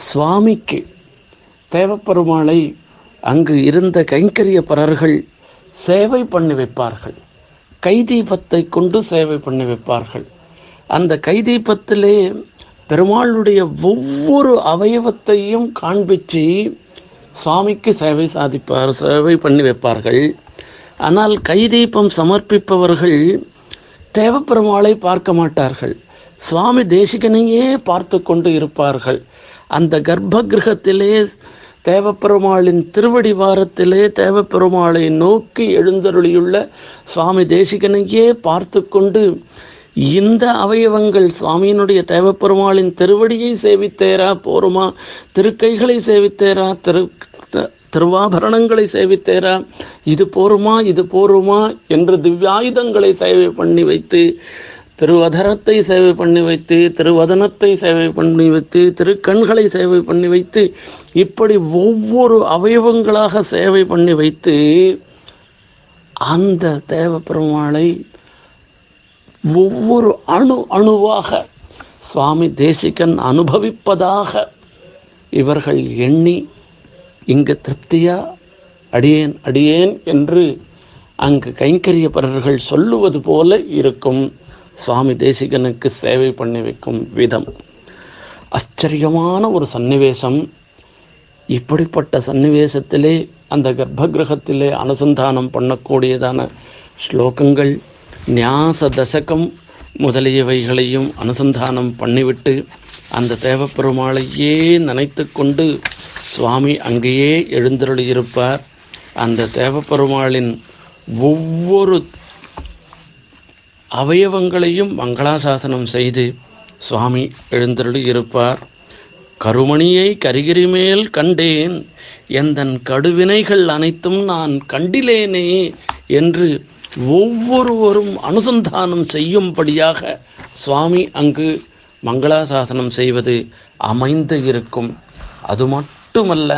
சுவாமிக்கு தேவப்பெருமாளை அங்கு இருந்த கைங்கரிய பரர்கள் சேவை பண்ணி வைப்பார்கள். கைதீபத்தை கொண்டு சேவை பண்ணி வைப்பார்கள். அந்த கைதீபத்திலே பெருமாளுடைய ஒவ்வொரு அவயவத்தையும் காண்பிச்சு சுவாமிக்கு சேவை சாதிப்பார் சேவை பண்ணி வைப்பார்கள். ஆனால் கைதீபம் சமர்ப்பிப்பவர்கள் தேவப்பெருமாளை பார்க்க மாட்டார்கள். சுவாமி தேசிகனையே பார்த்து கொண்டு இருப்பார்கள். அந்த கர்ப்ப கிரகத்திலே தேவப்பெருமாளின் திருவடி வாரத்திலே தேவப்பெருமாளை நோக்கி எழுந்தருளியுள்ள சுவாமி தேசிகனையே பார்த்து கொண்டு இந்த அவயவங்கள் சுவாமியினுடைய தேவப்பெருமாளின் திருவடியை சேவித்தேரா போருமா? திருக்கைகளை சேவித்தேரா? திரு திருவாபரணங்களை சேவித்தேரா? இது போருமா? இது போருமா? என்று திவ்யாயுதங்களை சேவை பண்ணி வைத்து திருவதரத்தை சேவை பண்ணி வைத்து திருவதனத்தை சேவை பண்ணி வைத்து திருக்கண்களை சேவை பண்ணி வைத்து இப்படி ஒவ்வொரு அவயவங்களாக சேவை பண்ணி வைத்து அந்த தேவப்பெருமாளை ஒவ்வொரு அணு அணுவாக சுவாமி தேசிகன் அனுபவிப்பதாக இவர்கள் எண்ணி இங்கு திருப்தியா? அடியேன் அடியேன் என்று அங்கு கைங்கரியப்பரர்கள் சொல்லுவது போல இருக்கும். சுவாமி தேசிகனுக்கு சேவை பண்ணி வைக்கும் விதம். ஆச்சரியமான ஒரு சன்னிவேசம். இப்படிப்பட்ட சன்னிவேசத்திலே அந்த கர்ப்பகிரகத்திலே அனுசந்தானம் பண்ணக்கூடியதான ஸ்லோகங்கள் நியாச தசகம் முதலியவைகளையும் அனுசந்தானம் பண்ணிவிட்டு அந்த தேவப்பெருமாளையே நினைத்து கொண்டு சுவாமி அங்கேயே எழுந்தருளியிருப்பார். அந்த தேவப்பெருமாளின் ஒவ்வொரு அவயவங்களையும் மங்களாசாசனம் செய்து சுவாமி எழுந்தருளி இருப்பார் கருமணியை கரிகிரி மேல் கண்டேன் எந்தன் கடுவினைகள் அனைத்தும் நான் கண்டிலேனே என்று ஒவ்வொருவரும் அனுசந்தானம் செய்யும்படியாக சுவாமி அங்கு மங்களாசாசனம் செய்வது அமைந்து இருக்கும். அது மட்டுமல்ல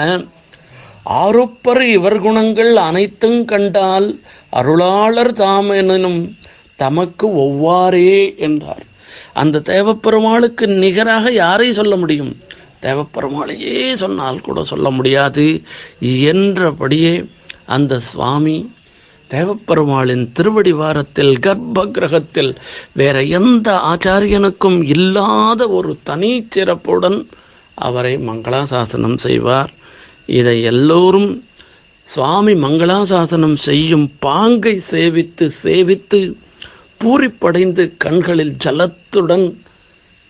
ஆரோப்பர் இவர் குணங்கள் அனைத்தும் கண்டால் அருளாளர் தாமெனும் தமக்கு ஒவ்வாறே என்றார். அந்த தேவப்பெருமாளுக்கு நிகராக யாரை சொல்ல முடியும்? தேவப்பெருமாளையே சொன்னால் கூட சொல்ல முடியாது என்றபடியே அந்த சுவாமி தேவப்பெருமாளின் திருவடி வாரத்தில் கர்ப்ப கிரகத்தில் வேற எந்த ஆச்சாரியனுக்கும் இல்லாத ஒரு தனி சிறப்புடன் அவரை மங்களாசாசனம் செய்வார். இதை எல்லோரும் சுவாமி மங்களாசாசனம் செய்யும் பாங்கை சேவித்து சேவித்து பூரிப்படைந்து கண்களில் ஜலத்துடன்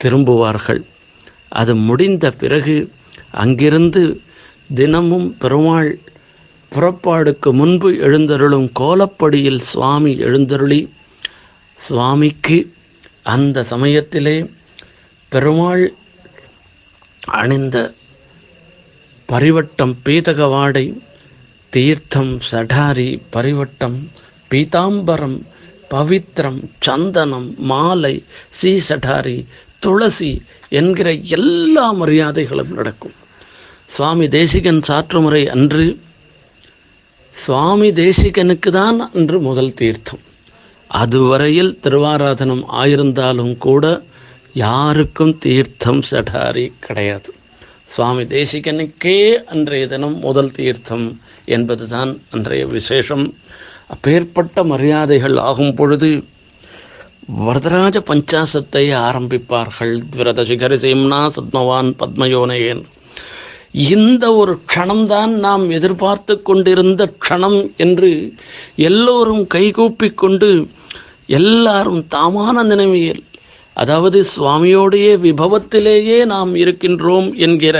திரும்புவார்கள். அது முடிந்த பிறகு அங்கிருந்து தினமும் பெருமாள் புறப்பாடுக்கு முன்பு எழுந்தருளும் கோலப்படியில் சுவாமி எழுந்தருளி சுவாமிக்கு அந்த சமயத்திலே பெருமாள் அணிந்த பரிவட்டம் பீதகவாடை தீர்த்தம் சடாரி பரிவட்டம் பீதாம்பரம் பவித்திரம் சந்தனம் மாலை சீசடாரி துளசி என்கிற எல்லா மரியாதைகளும் நடக்கும். சுவாமி தேசிகன் சாற்றுமுறை அன்று சுவாமி தேசிகனுக்கு தான் அன்று முதல் தீர்த்தம். அதுவரையில் திருவாராதனம் ஆயிருந்தாலும் கூட யாருக்கும் தீர்த்தம் சடாரி கிடையாது. சுவாமி தேசிகனுக்கே அன்றைய தினம் முதல் தீர்த்தம் என்பதுதான் அன்றைய விசேஷம். அப்பேற்பட்ட மரியாதைகள் ஆகும் பொழுது வரதராஜ பஞ்சாசத்தை ஆரம்பிப்பார்கள். விரத சிகரிசேம்னா சத்மவான் பத்மயோனையன். இந்த ஒரு க்ஷணம்தான் நாம் எதிர்பார்த்து கொண்டிருந்த க்ஷணம் என்று எல்லோரும் கைகூப்பிக்கொண்டு எல்லாரும் தாமான நினைவியல் அதாவது சுவாமியோடைய விபவத்திலேயே நாம் இருக்கின்றோம் என்கிற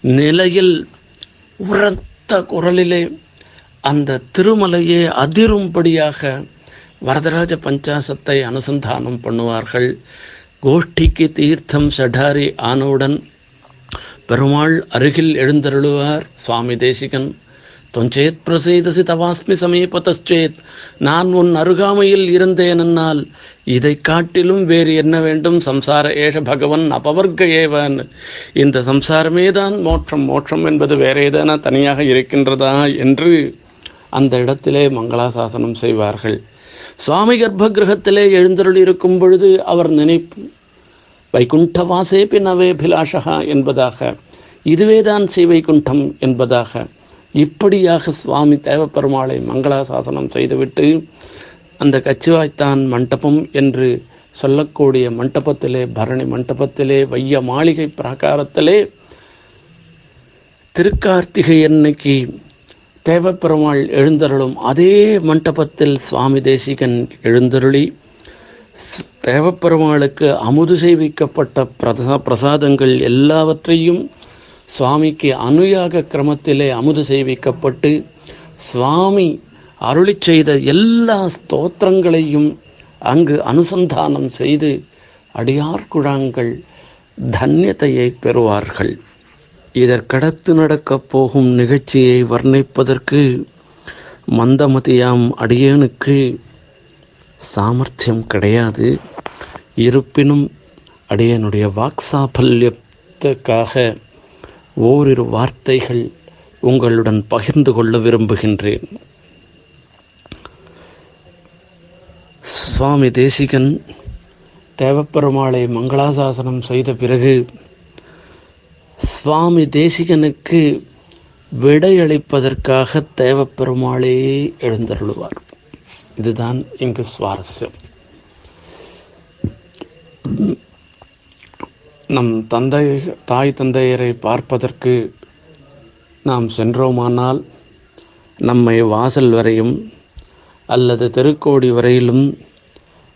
நிலையில் உரத்த குரலிலே அந்த திருமலையே அதிரும்படியாக வரதராஜ பஞ்சாசத்தை அனுசந்தானம் பண்ணுவார்கள். கோஷ்டிக்கு தீர்த்தம் சடாரி ஆனவுடன் பெருமாள் அருகில் எழுந்தருளுவார். சுவாமி தேசிகன் தொஞ்சேத் பிரசேதசி தவாஸ்மி சமீபத்தேத் நான் உன் அருகாமையில் இருந்தேனென்னால் இதை காட்டிலும் வேறு என்ன வேண்டும்? சம்சார ஏஷ பகவன் அபவர்க்க ஏவன். இந்த சம்சாரமே தான் மோட்சம் மோட்சம் என்பது வேற ஏதான தனியாக இருக்கின்றதா? என்று அந்த இடத்திலே மங்களாசாசனம் செய்வார்கள். சுவாமி கர்ப்ப கிரகத்திலே எழுந்தருள் இருக்கும் பொழுது அவர் நினைப்பு வைகுண்டவாசே பின்னவே பிலாஷகா என்பதாக இதுவேதான் ஸ்ரீவைகுண்டம் என்பதாக இப்படியாக சுவாமி தேவப்பெருமாளை மங்களாசாசனம் செய்துவிட்டு அந்த கச்சிவாய்த்தான் மண்டபம் என்று சொல்லக்கூடிய மண்டபத்திலே பரணி மண்டபத்திலே வைய மாளிகை பிராகாரத்திலே திருக்கார்த்திகை அன்னைக்கு தேவப்பெருமாள் எழுந்தருளும் அதே மண்டபத்தில் சுவாமி தேசிகன் எழுந்தருளி தேவப்பெருமாளுக்கு அமுது செய்விக்கப்பட்ட பிரதா பிரசாதங்கள் எல்லாவற்றையும் சுவாமிக்கு அனுயாக கிரமத்திலே அமுது செய்விக்கப்பட்டு சுவாமி அருளி செய்த எல்லா ஸ்தோத்திரங்களையும் அங்கு அனுசந்தானம் செய்து அடியார்குழாங்கள் தன்யத்தையை பெறுவார்கள். இதற்கடுத்து நடக்கப் போகும் நிகழ்ச்சியை வர்ணிப்பதற்கு மந்தமதியாம் அடியேனுக்கு சாமர்த்தியம் கிடையாது. இருப்பினும் அடியனுடைய வாக்சாபல்யத்துக்காக ஓரிரு வார்த்தைகள் உங்களுடன் பகிர்ந்து கொள்ள விரும்புகின்றேன். சுவாமி தேசிகன் தேவப்பெருமாளை மங்களாசாசனம் செய்த பிறகு சுவாமி தேசிகனுக்கு விடையளிப்பதற்காக தேவப்பெருமாளே எழுந்தருளுவார். இதுதான் இங்கு சுவாரஸ்யம். நம் தந்தை தாய் தந்தையரை பார்ப்பதற்கு நாம் சென்றோமானால் நம்மை வாசல் வரையும் அல்லது தெருக்கோடி வரையிலும்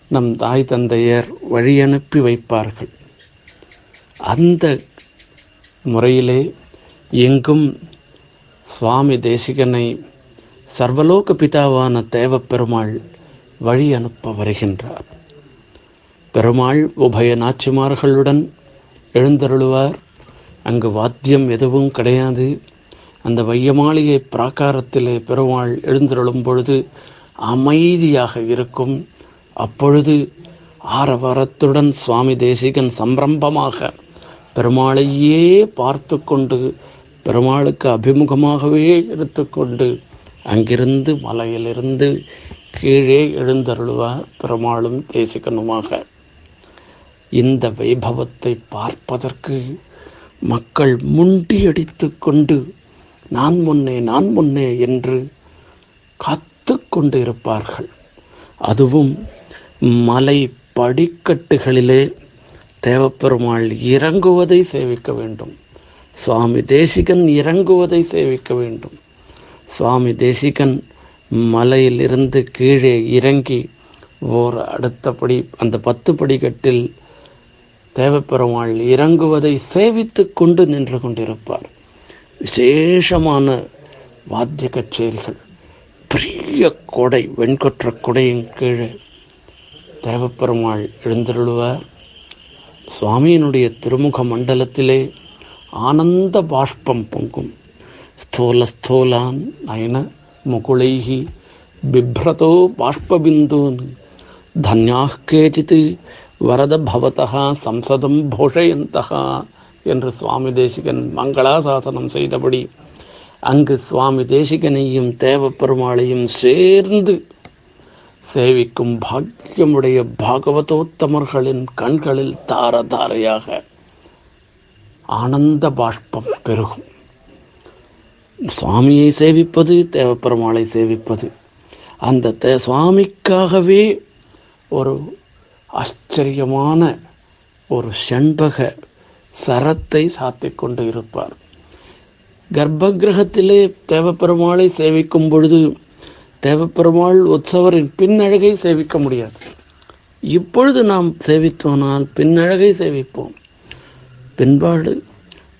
நம் தாய் தந்தையர் வழி அனுப்பி வைப்பார்கள். அந்த முறையிலே எங்கும் சுவாமி தேசிகனை சர்வலோக பிதாவான தேவப்பெருமாள் வழி அனுப்ப வருகின்றார். பெருமாள் உபய நாச்சிமார்களுடன் எழுந்தருளுவார். அங்கு வாத்தியம் எதுவும் கிடையாது. அந்த வையமாளிகை பிராகாரத்திலே பெருமாள் எழுந்தருளும் பொழுது அமைதியாக இருக்கும். அப்பொழுது ஆரவாரத்துடன் சுவாமி தேசிகன் சம்பிரம்பமாக பெருமாளையே பார்த்து கொண்டு பெருமாளுக்கு அபிமுகமாகவே எடுத்துக்கொண்டு அங்கிருந்து மலையிலிருந்து கீழே எழுந்தருளுவார் பெருமாளும் தேசிகனுமாக. இந்த வைபவத்தை பார்ப்பதற்கு மக்கள் முண்டியடித்து கொண்டு நான் முன்னே நான் முன்னே என்று காத்து கொண்டு இருப்பார்கள் அதுவும் மலை படிக்கட்டுகளிலே தேவப்பெருமாள் இறங்குவதை சேவிக்க வேண்டும். சுவாமி தேசிகன் இறங்குவதை சேவிக்க வேண்டும். சுவாமி தேசிகன் மலையிலிருந்து கீழே இறங்கி ஓர் அடுத்தபடி அந்த பத்து படிக்கட்டில் தேவப்பெருமாள் இறங்குவதை சேவித்து கொண்டு நின்று கொண்டிருப்பார். விசேஷமான வாத்திய கச்சேரிகள் பெரிய கொடை வெண்கொற்ற கொடையின் கீழே தேவப்பெருமாள் எழுந்தருளுவார். சுவாமியினுடைய திருமுக மண்டலத்திலே ஆனந்த பாஷ்பம் பொங்கும். ஸ்தூல ஸ்தூலான் நயன முகுளைகி பிப்ரதோ பாஷ்பபிந்தூன். தன்யாக கேச்சித் வரத பவதா சம்சதம் போஷயந்தகா என்று சுவாமி தேசிகன் மங்களாசாசனம் செய்தபடி அங்கு சுவாமி தேசிகனையும் தேவப்பெருமாளையும் சேர்ந்து சேவிக்கும் பாக்கியமுடைய பாகவதோத்தமர்களின் கண்களில் தார தாரையாக ஆனந்த பாஷ்பம் பெருகும். சுவாமியை சேவிப்பது தேவப்பெருமாளை சேவிப்பது அந்த தே சுவாமிக்காகவே ஒரு ஆச்சரியமான ஒரு செண்பக சரத்தை சாத்திக் கொண்டு இருப்பார். கர்ப்பகிரகத்திலே தேவப்பெருமாளை சேவிக்கும் பொழுது தேவப்பெருமாள் உற்சவரின் பின்னழகை சேவிக்க முடியாது. இப்பொழுது நாம் சேவித்தோனால் பின்னழகை சேவிப்போம். பின்பாடு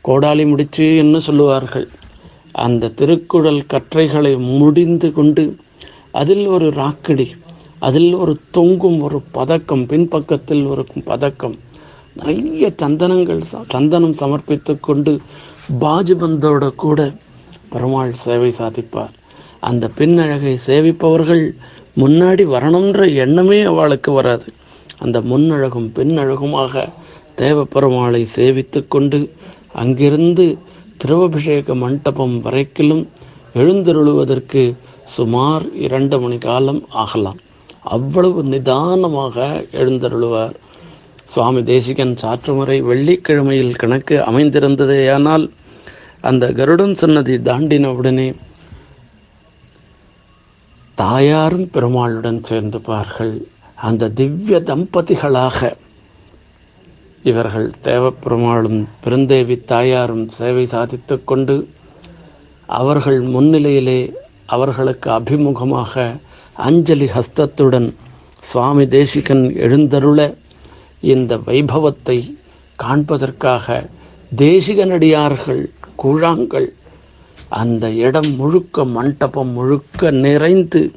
கோடாலி முடிச்சு என்ன சொல்லுவார்கள்? அந்த திருக்குறள் கற்றைகளை முடிந்து கொண்டு அதில் ஒரு ராக்கடி அதில் ஒரு தொங்கும் ஒரு பதக்கம் பின்பக்கத்தில் ஒரு பதக்கம் நிறைய சந்தனங்கள் ச- சந்தனம் சமர்ப்பித்து கொண்டு பாஜுபந்தோட கூட பெருமாள் சேவை சாதிப்பார். அந்த பின்னழகை சேவிப்பவர்கள் முன்னாடி வரணுன்ற எண்ணமே அவளுக்கு வராது. அந்த முன்னழகும் பின்னழகுமாக தேவ பெருமாளை சேவித்து கொண்டு அங்கிருந்து திருவபிஷேக மண்டபம் வரைக்கிலும் எழுந்தருளுவதற்கு சுமார் இரண்டு மணி காலம் ஆகலாம். அவ்வளவு நிதானமாக எழுந்தருளுவார். சுவாமி தேசிகன் சாற்றுமுறை வெள்ளிக்கிழமையில் கணக்கு அமைந்திருந்ததேயானால் அந்த கருடன் சன்னதி தாண்டின உடனே தாயாரும் பெருமாளுடன் சேர்ந்துப்பார்கள் அந்த திவ்ய தம்பதிகளாக இவர்கள் தேவப்பெருமாளும் பெருந்தேவி தாயாரும் சேவை சாதித்து கொண்டு அவர்கள் முன்னிலையிலே அவர்களுக்கு அபிமுகமாக அஞ்சலி ஹஸ்தத்துடன் சுவாமி தேசிகன் எழுந்தருள இந்த வைபவத்தை காண்பதற்காக தேசிகனடியார்கள் கூழாங்கள் அந்த இடம் முழுக்க மண்டபம் முழுக்க நிறைந்து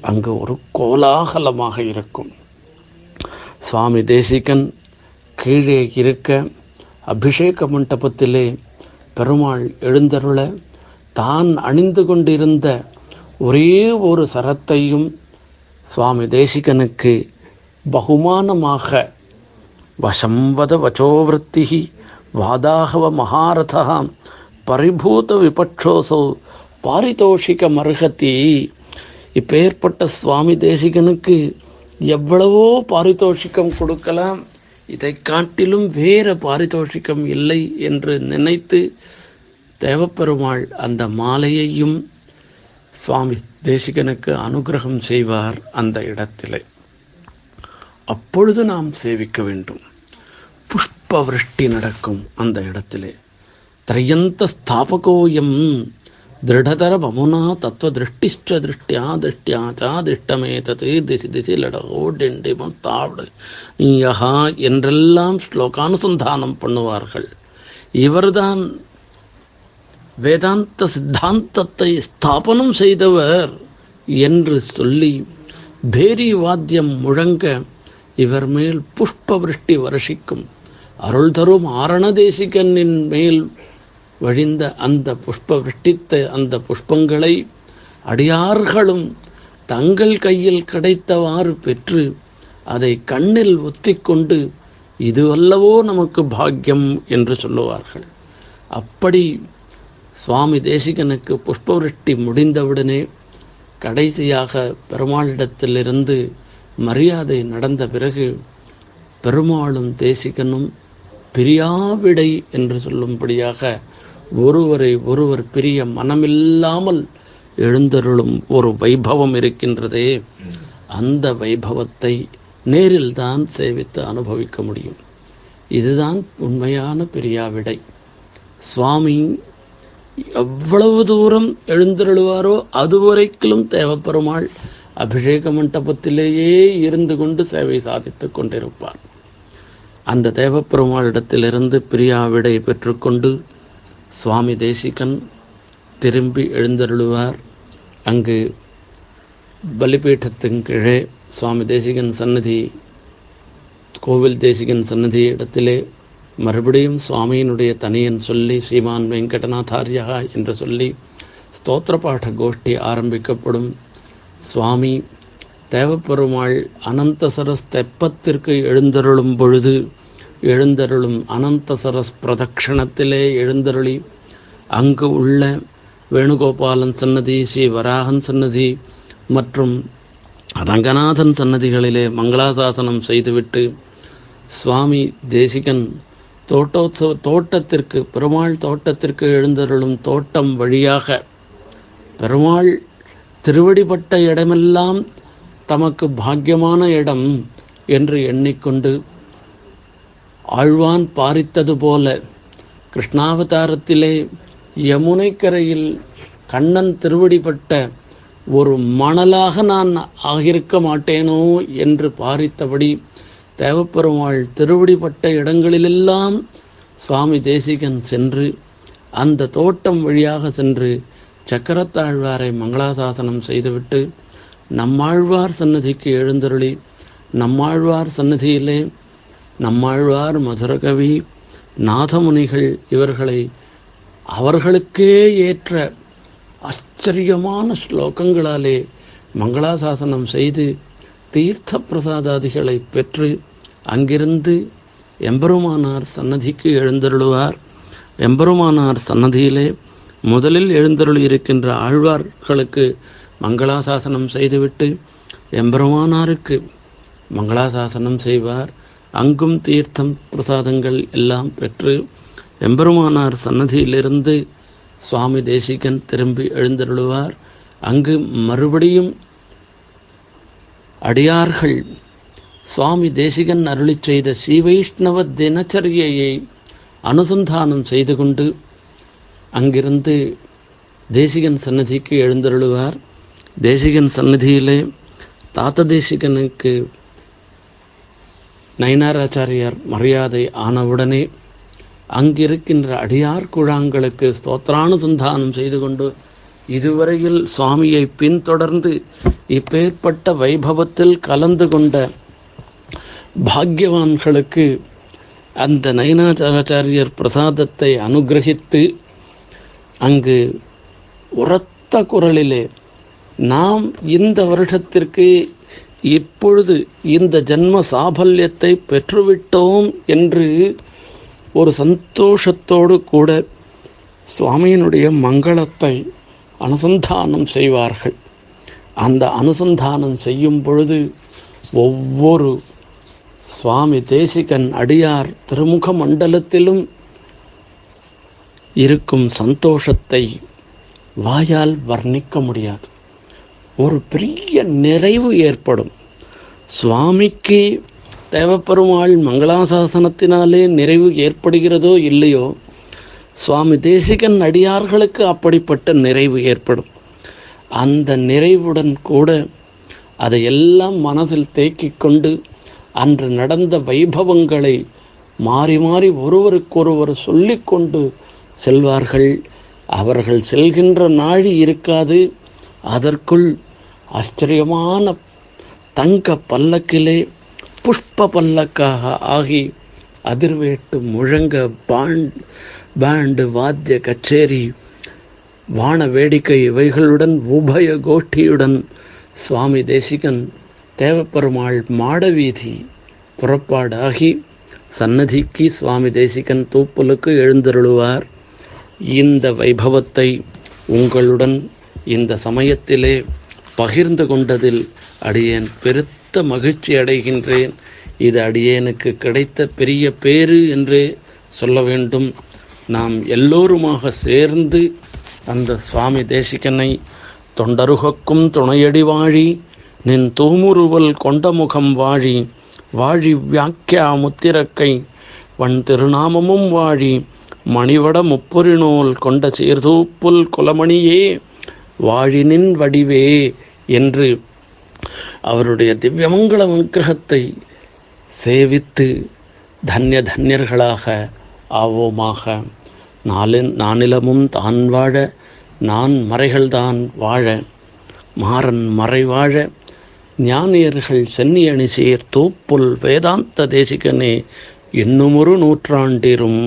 அங்கு ஒரு கோலாகலமாக இருக்கும். சுவாமி தேசிகன் கீழே இருக்க அபிஷேக மண்டபத்திலே பெருமாள் எழுந்தருள தான் அணிந்து கொண்டிருந்த ஒரே ஒரு சரத்தையும் சுவாமி தேசிகனுக்கு பகுமானமாக வசம்பத வச்சோவிருத்தி வாதாகவ மகாரதா பரிபூத விபட்சோசோ பாரிதோஷிக மருகத்தி இப்பேற்பட்ட சுவாமி தேசிகனுக்கு எவ்வளவோ பாரிதோஷிகம் கொடுக்கலாம். இதை காட்டிலும் வேற பாரிதோஷிகம் இல்லை என்று நினைத்து தேவப்பெருமாள் அந்த மாலையையும் சுவாமி தேசிகனுக்கு அனுகிரகம் செய்வார் அந்த இடத்திலே. அப்பொழுது நாம் சேவிக்க வேண்டும். புஷ்ப விருஷ்டி நடக்கும் அந்த இடத்திலே. திரையந்த ஸ்தாபகோயம் तत्त्वदृष्टिश्च दृष्ट्या दृष्ट्या च திருஷ்டியா திருஷ்டியா சா திருஷ்டமேதது திசி திசி லடகோ டெண்டிமம் தாவடு நீயஹா என்றெல்லாம் ஸ்லோகானுசந்தானம் பண்ணுவார்கள்। இவர்தான் வேதாந்த சித்தாந்தத்தை ஸ்தாபனம் செய்தவர் என்று சொல்லி பேரி வாத்தியம் முழங்க இவர் மேல் புஷ்ப விருஷ்டி வருஷிக்கும்। அருள் தரும் ஆரணதேசிகனின் மேல் வழிந்த அந்த புஷ்ப விருஷ்டித்த அந்த புஷ்பங்களை அடியார்களும் தங்கள் கையில் கிடைத்தவாறு பெற்று அதை கண்ணில் ஒத்திக்கொண்டு இதுவல்லவோ நமக்கு பாக்கியம் என்று சொல்லுவார்கள். அப்படி சுவாமி தேசிகனுக்கு புஷ்பவிருஷ்டி முடிந்தவுடனே கடைசியாக பெருமாளிடத்திலிருந்து மரியாதை நடந்த பிறகு பெருமாளும் தேசிகனும் பிரியாவிடை என்று சொல்லும்படியாக ஒருவரை ஒருவர் பிரிய மனமில்லாமல் எழுந்தருளும் ஒரு வைபவம் இருக்கின்றதே அந்த வைபவத்தை நேரில் தான் சேவித்து அனுபவிக்க முடியும். இதுதான் உண்மையான பிரியாவிடை சுவாமி எவ்வளவு தூரம் எழுந்தருளுவாரோ அதுவரைக்கிலும் தேவப்பெருமாள் அபிஷேக மண்டபத்திலேயே இருந்து கொண்டு சேவை சாதித்துக் கொண்டிருப்பார். அந்த தேவப்பெருமாளிடத்திலிருந்து இடத்திலிருந்து பிரியாவிடை பெற்றுக்கொண்டு சுவாமி தேசிகன் திரும்பி எழுந்தருளுவார். அங்கு பலிபீட்டத்தின் கீழே சுவாமி தேசிகன் சன்னதி கோவில் தேசிகன் சன்னதி இடத்திலே மறுபடியும் சுவாமியினுடைய தனியன் சொல்லி ஸ்ரீமான் வெங்கடநாதாரியா என்று சொல்லி ஸ்தோத்திர பாட கோஷ்டி ஆரம்பிக்கப்படும். சுவாமி தேவப்பெருமாள் அனந்தசரஸ் தெப்பத்திற்கு எழுந்தருளும் பொழுது எழுந்தருளும் அனந்தசரஸ் பிரதக்ஷணத்திலே எழுந்தருளி அங்கு உள்ள வேணுகோபாலன் சன்னதி ஸ்ரீ வராகன் சன்னதி மற்றும் ரங்கநாதன் சன்னதிகளிலே மங்களாசாசனம் செய்துவிட்டு சுவாமி தேசிகன் தோட்டோத்சவ தோட்டத்திற்கு பெருமாள் தோட்டத்திற்கு எழுந்தருளும் தோட்டம் வழியாக பெருமாள் திருவடிப்பட்ட இடமெல்லாம் தமக்கு பாக்கியமான இடம் என்று எண்ணிக்கொண்டு ஆழ்வான் பாரித்தது போல கிருஷ்ணாவதாரத்திலே யமுனைக்கரையில் கண்ணன் திருவடிப்பட்ட ஒரு மணலாக நான் ஆகியிருக்க மாட்டேனோ என்று பாரித்தபடி தேவப்பெருமாள் திருவடிப்பட்ட இடங்களிலெல்லாம் சுவாமி தேசிகன் சென்று அந்த தோட்டம் வழியாக சென்று சக்கரத்தாழ்வாரை மங்களாசாசனம் செய்துவிட்டு நம்மாழ்வார் சன்னதிக்கு எழுந்தருளி நம்மாழ்வார் சன்னதியிலே நம்மாழ்வார் மதுரகவி நாதமுனிகள் இவர்களை அவர்களுக்கே ஏற்ற ஆச்சரியமான ஸ்லோகங்களாலே மங்களாசாசனம் செய்து தீர்த்த பிரசாதாதிகளை பெற்று அங்கிருந்து எம்பெருமானார் சன்னதிக்கு எழுந்தருளுவார். எம்பெருமானார் சன்னதியிலே முதலில் எழுந்தருள் இருக்கின்ற ஆழ்வார்களுக்கு மங்களாசாசனம் செய்துவிட்டு எம்பெருமானாருக்கு மங்களாசாசனம் செய்வார். அங்கும் தீர்த்தம் பிரசாதங்கள் எல்லாம் பெற்று எம்பெருமானார் சன்னதியிலிருந்து சுவாமி தேசிகன் திரும்பி எழுந்தருளுவார். அங்கு மறுபடியும் அடியார்கள் சுவாமி தேசிகன் அருளி செய்த ஸ்ரீவைஷ்ணவ தினச்சரியையை அனுசந்தானம் செய்து கொண்டு அங்கிருந்து தேசிகன் சன்னதிக்கு எழுந்தருளுவார். தேசிகன் சன்னதியிலே தாத்த தேசிகனுக்கு நயனாராச்சாரியார் மரியாதை ஆனவுடனே அங்கிருக்கின்ற அடியார் குழாங்களுக்கு ஸ்தோத்திரானுசந்தானம் செய்து கொண்டு இதுவரையில் சுவாமியை பின்தொடர்ந்து இப்பேற்பட்ட வைபவத்தில் கலந்து கொண்ட பாக்யவான்களுக்கு அந்த நயனாச்சாராச்சாரியர் பிரசாதத்தை அனுகிரகித்து அங்கு உரத்த குரலிலே நாம் இந்த வருஷத்திற்கு இப்பொழுது இந்த ஜன்ம சாபல்யத்தை பெற்றுவிட்டோம் என்று ஒரு சந்தோஷத்தோடு கூட சுவாமியினுடைய மங்களத்தை அனுசந்தானம் செய்வார்கள். அந்த அனுசந்தானம் செய்யும் பொழுது ஒவ்வொரு சுவாமி தேசிகன் அடியார் திருமுக மண்டலத்திலும் இருக்கும் சந்தோஷத்தை வாயால் வர்ணிக்க முடியாது. ஒரு பெரிய நிறைவு ஏற்படும். சுவாமிக்கு தேவப்பெருமாள் மங்களாசாசனத்தினாலே நிறைவு ஏற்படுகிறதோ இல்லையோ சுவாமி தேசிகன் அடியார்களுக்கு அப்படிப்பட்ட நிறைவு ஏற்படும். அந்த நிறைவுடன் கூட அதையெல்லாம் மனதில் தேக்கிக் கொண்டு அன்று நடந்த வைபவங்களை மாறி மாறி ஒருவருக்கொருவர் சொல்லிக்கொண்டு செல்வார்கள். அவர்கள் செல்கின்ற நாழி இருக்காது. அதற்குள் ஆச்சரியமான தங்க பல்லக்கிலே புஷ்ப பல்லக்காக ஆகி அதிர்வேட்டு முழங்க பாண்ட் பேண்டு வாத்திய கச்சேரி வான வேடிக்கை இவைகளுடன் உபய கோஷ்டியுடன் சுவாமி தேசிகன் தேவப்பெருமாள் மாடவீதி புறப்பாடாகி சன்னதிக்கு சுவாமி தேசிகன் தூப்பலுக்கு எழுந்தருளுவார். இந்த வைபவத்தை உங்களுடன் இந்த சமயத்திலே பகிர்ந்து கொண்டதில் அடியேன் பெருத்த மகிழ்ச்சி அடைகின்றேன். இது அடியேனுக்கு கிடைத்த பெரிய பேறு என்று சொல்ல வேண்டும். நாம் எல்லோருமாக சேர்ந்து அந்த சுவாமி தேசிகனை தொண்டருகக்கும் துணையடி வாழி நின் தூமுருவல் கொண்ட முகம் வாழி வாழி வியாக்கியா முத்திரக்கை வன் திருநாமமும் வாழி மணிவட முப்பொறிநூல் கொண்ட சீர்தூப்புல் குலமணியே வாழினின் வடிவே என்று அவருடைய திவ்யமங்கள விக்கிரகத்தை சேவித்து தன்ய தன்யர்களாக ஆவோமாக. நாளின் நானிலமும் தான் வாழ நான் மறைகள்தான் வாழ மாறன் மறைவாழ ஞானியர்கள் சென்னியணி சேர் தூப்புல் வேதாந்த தேசிகனே இன்னுமொரு நூற்றாண்டிரும்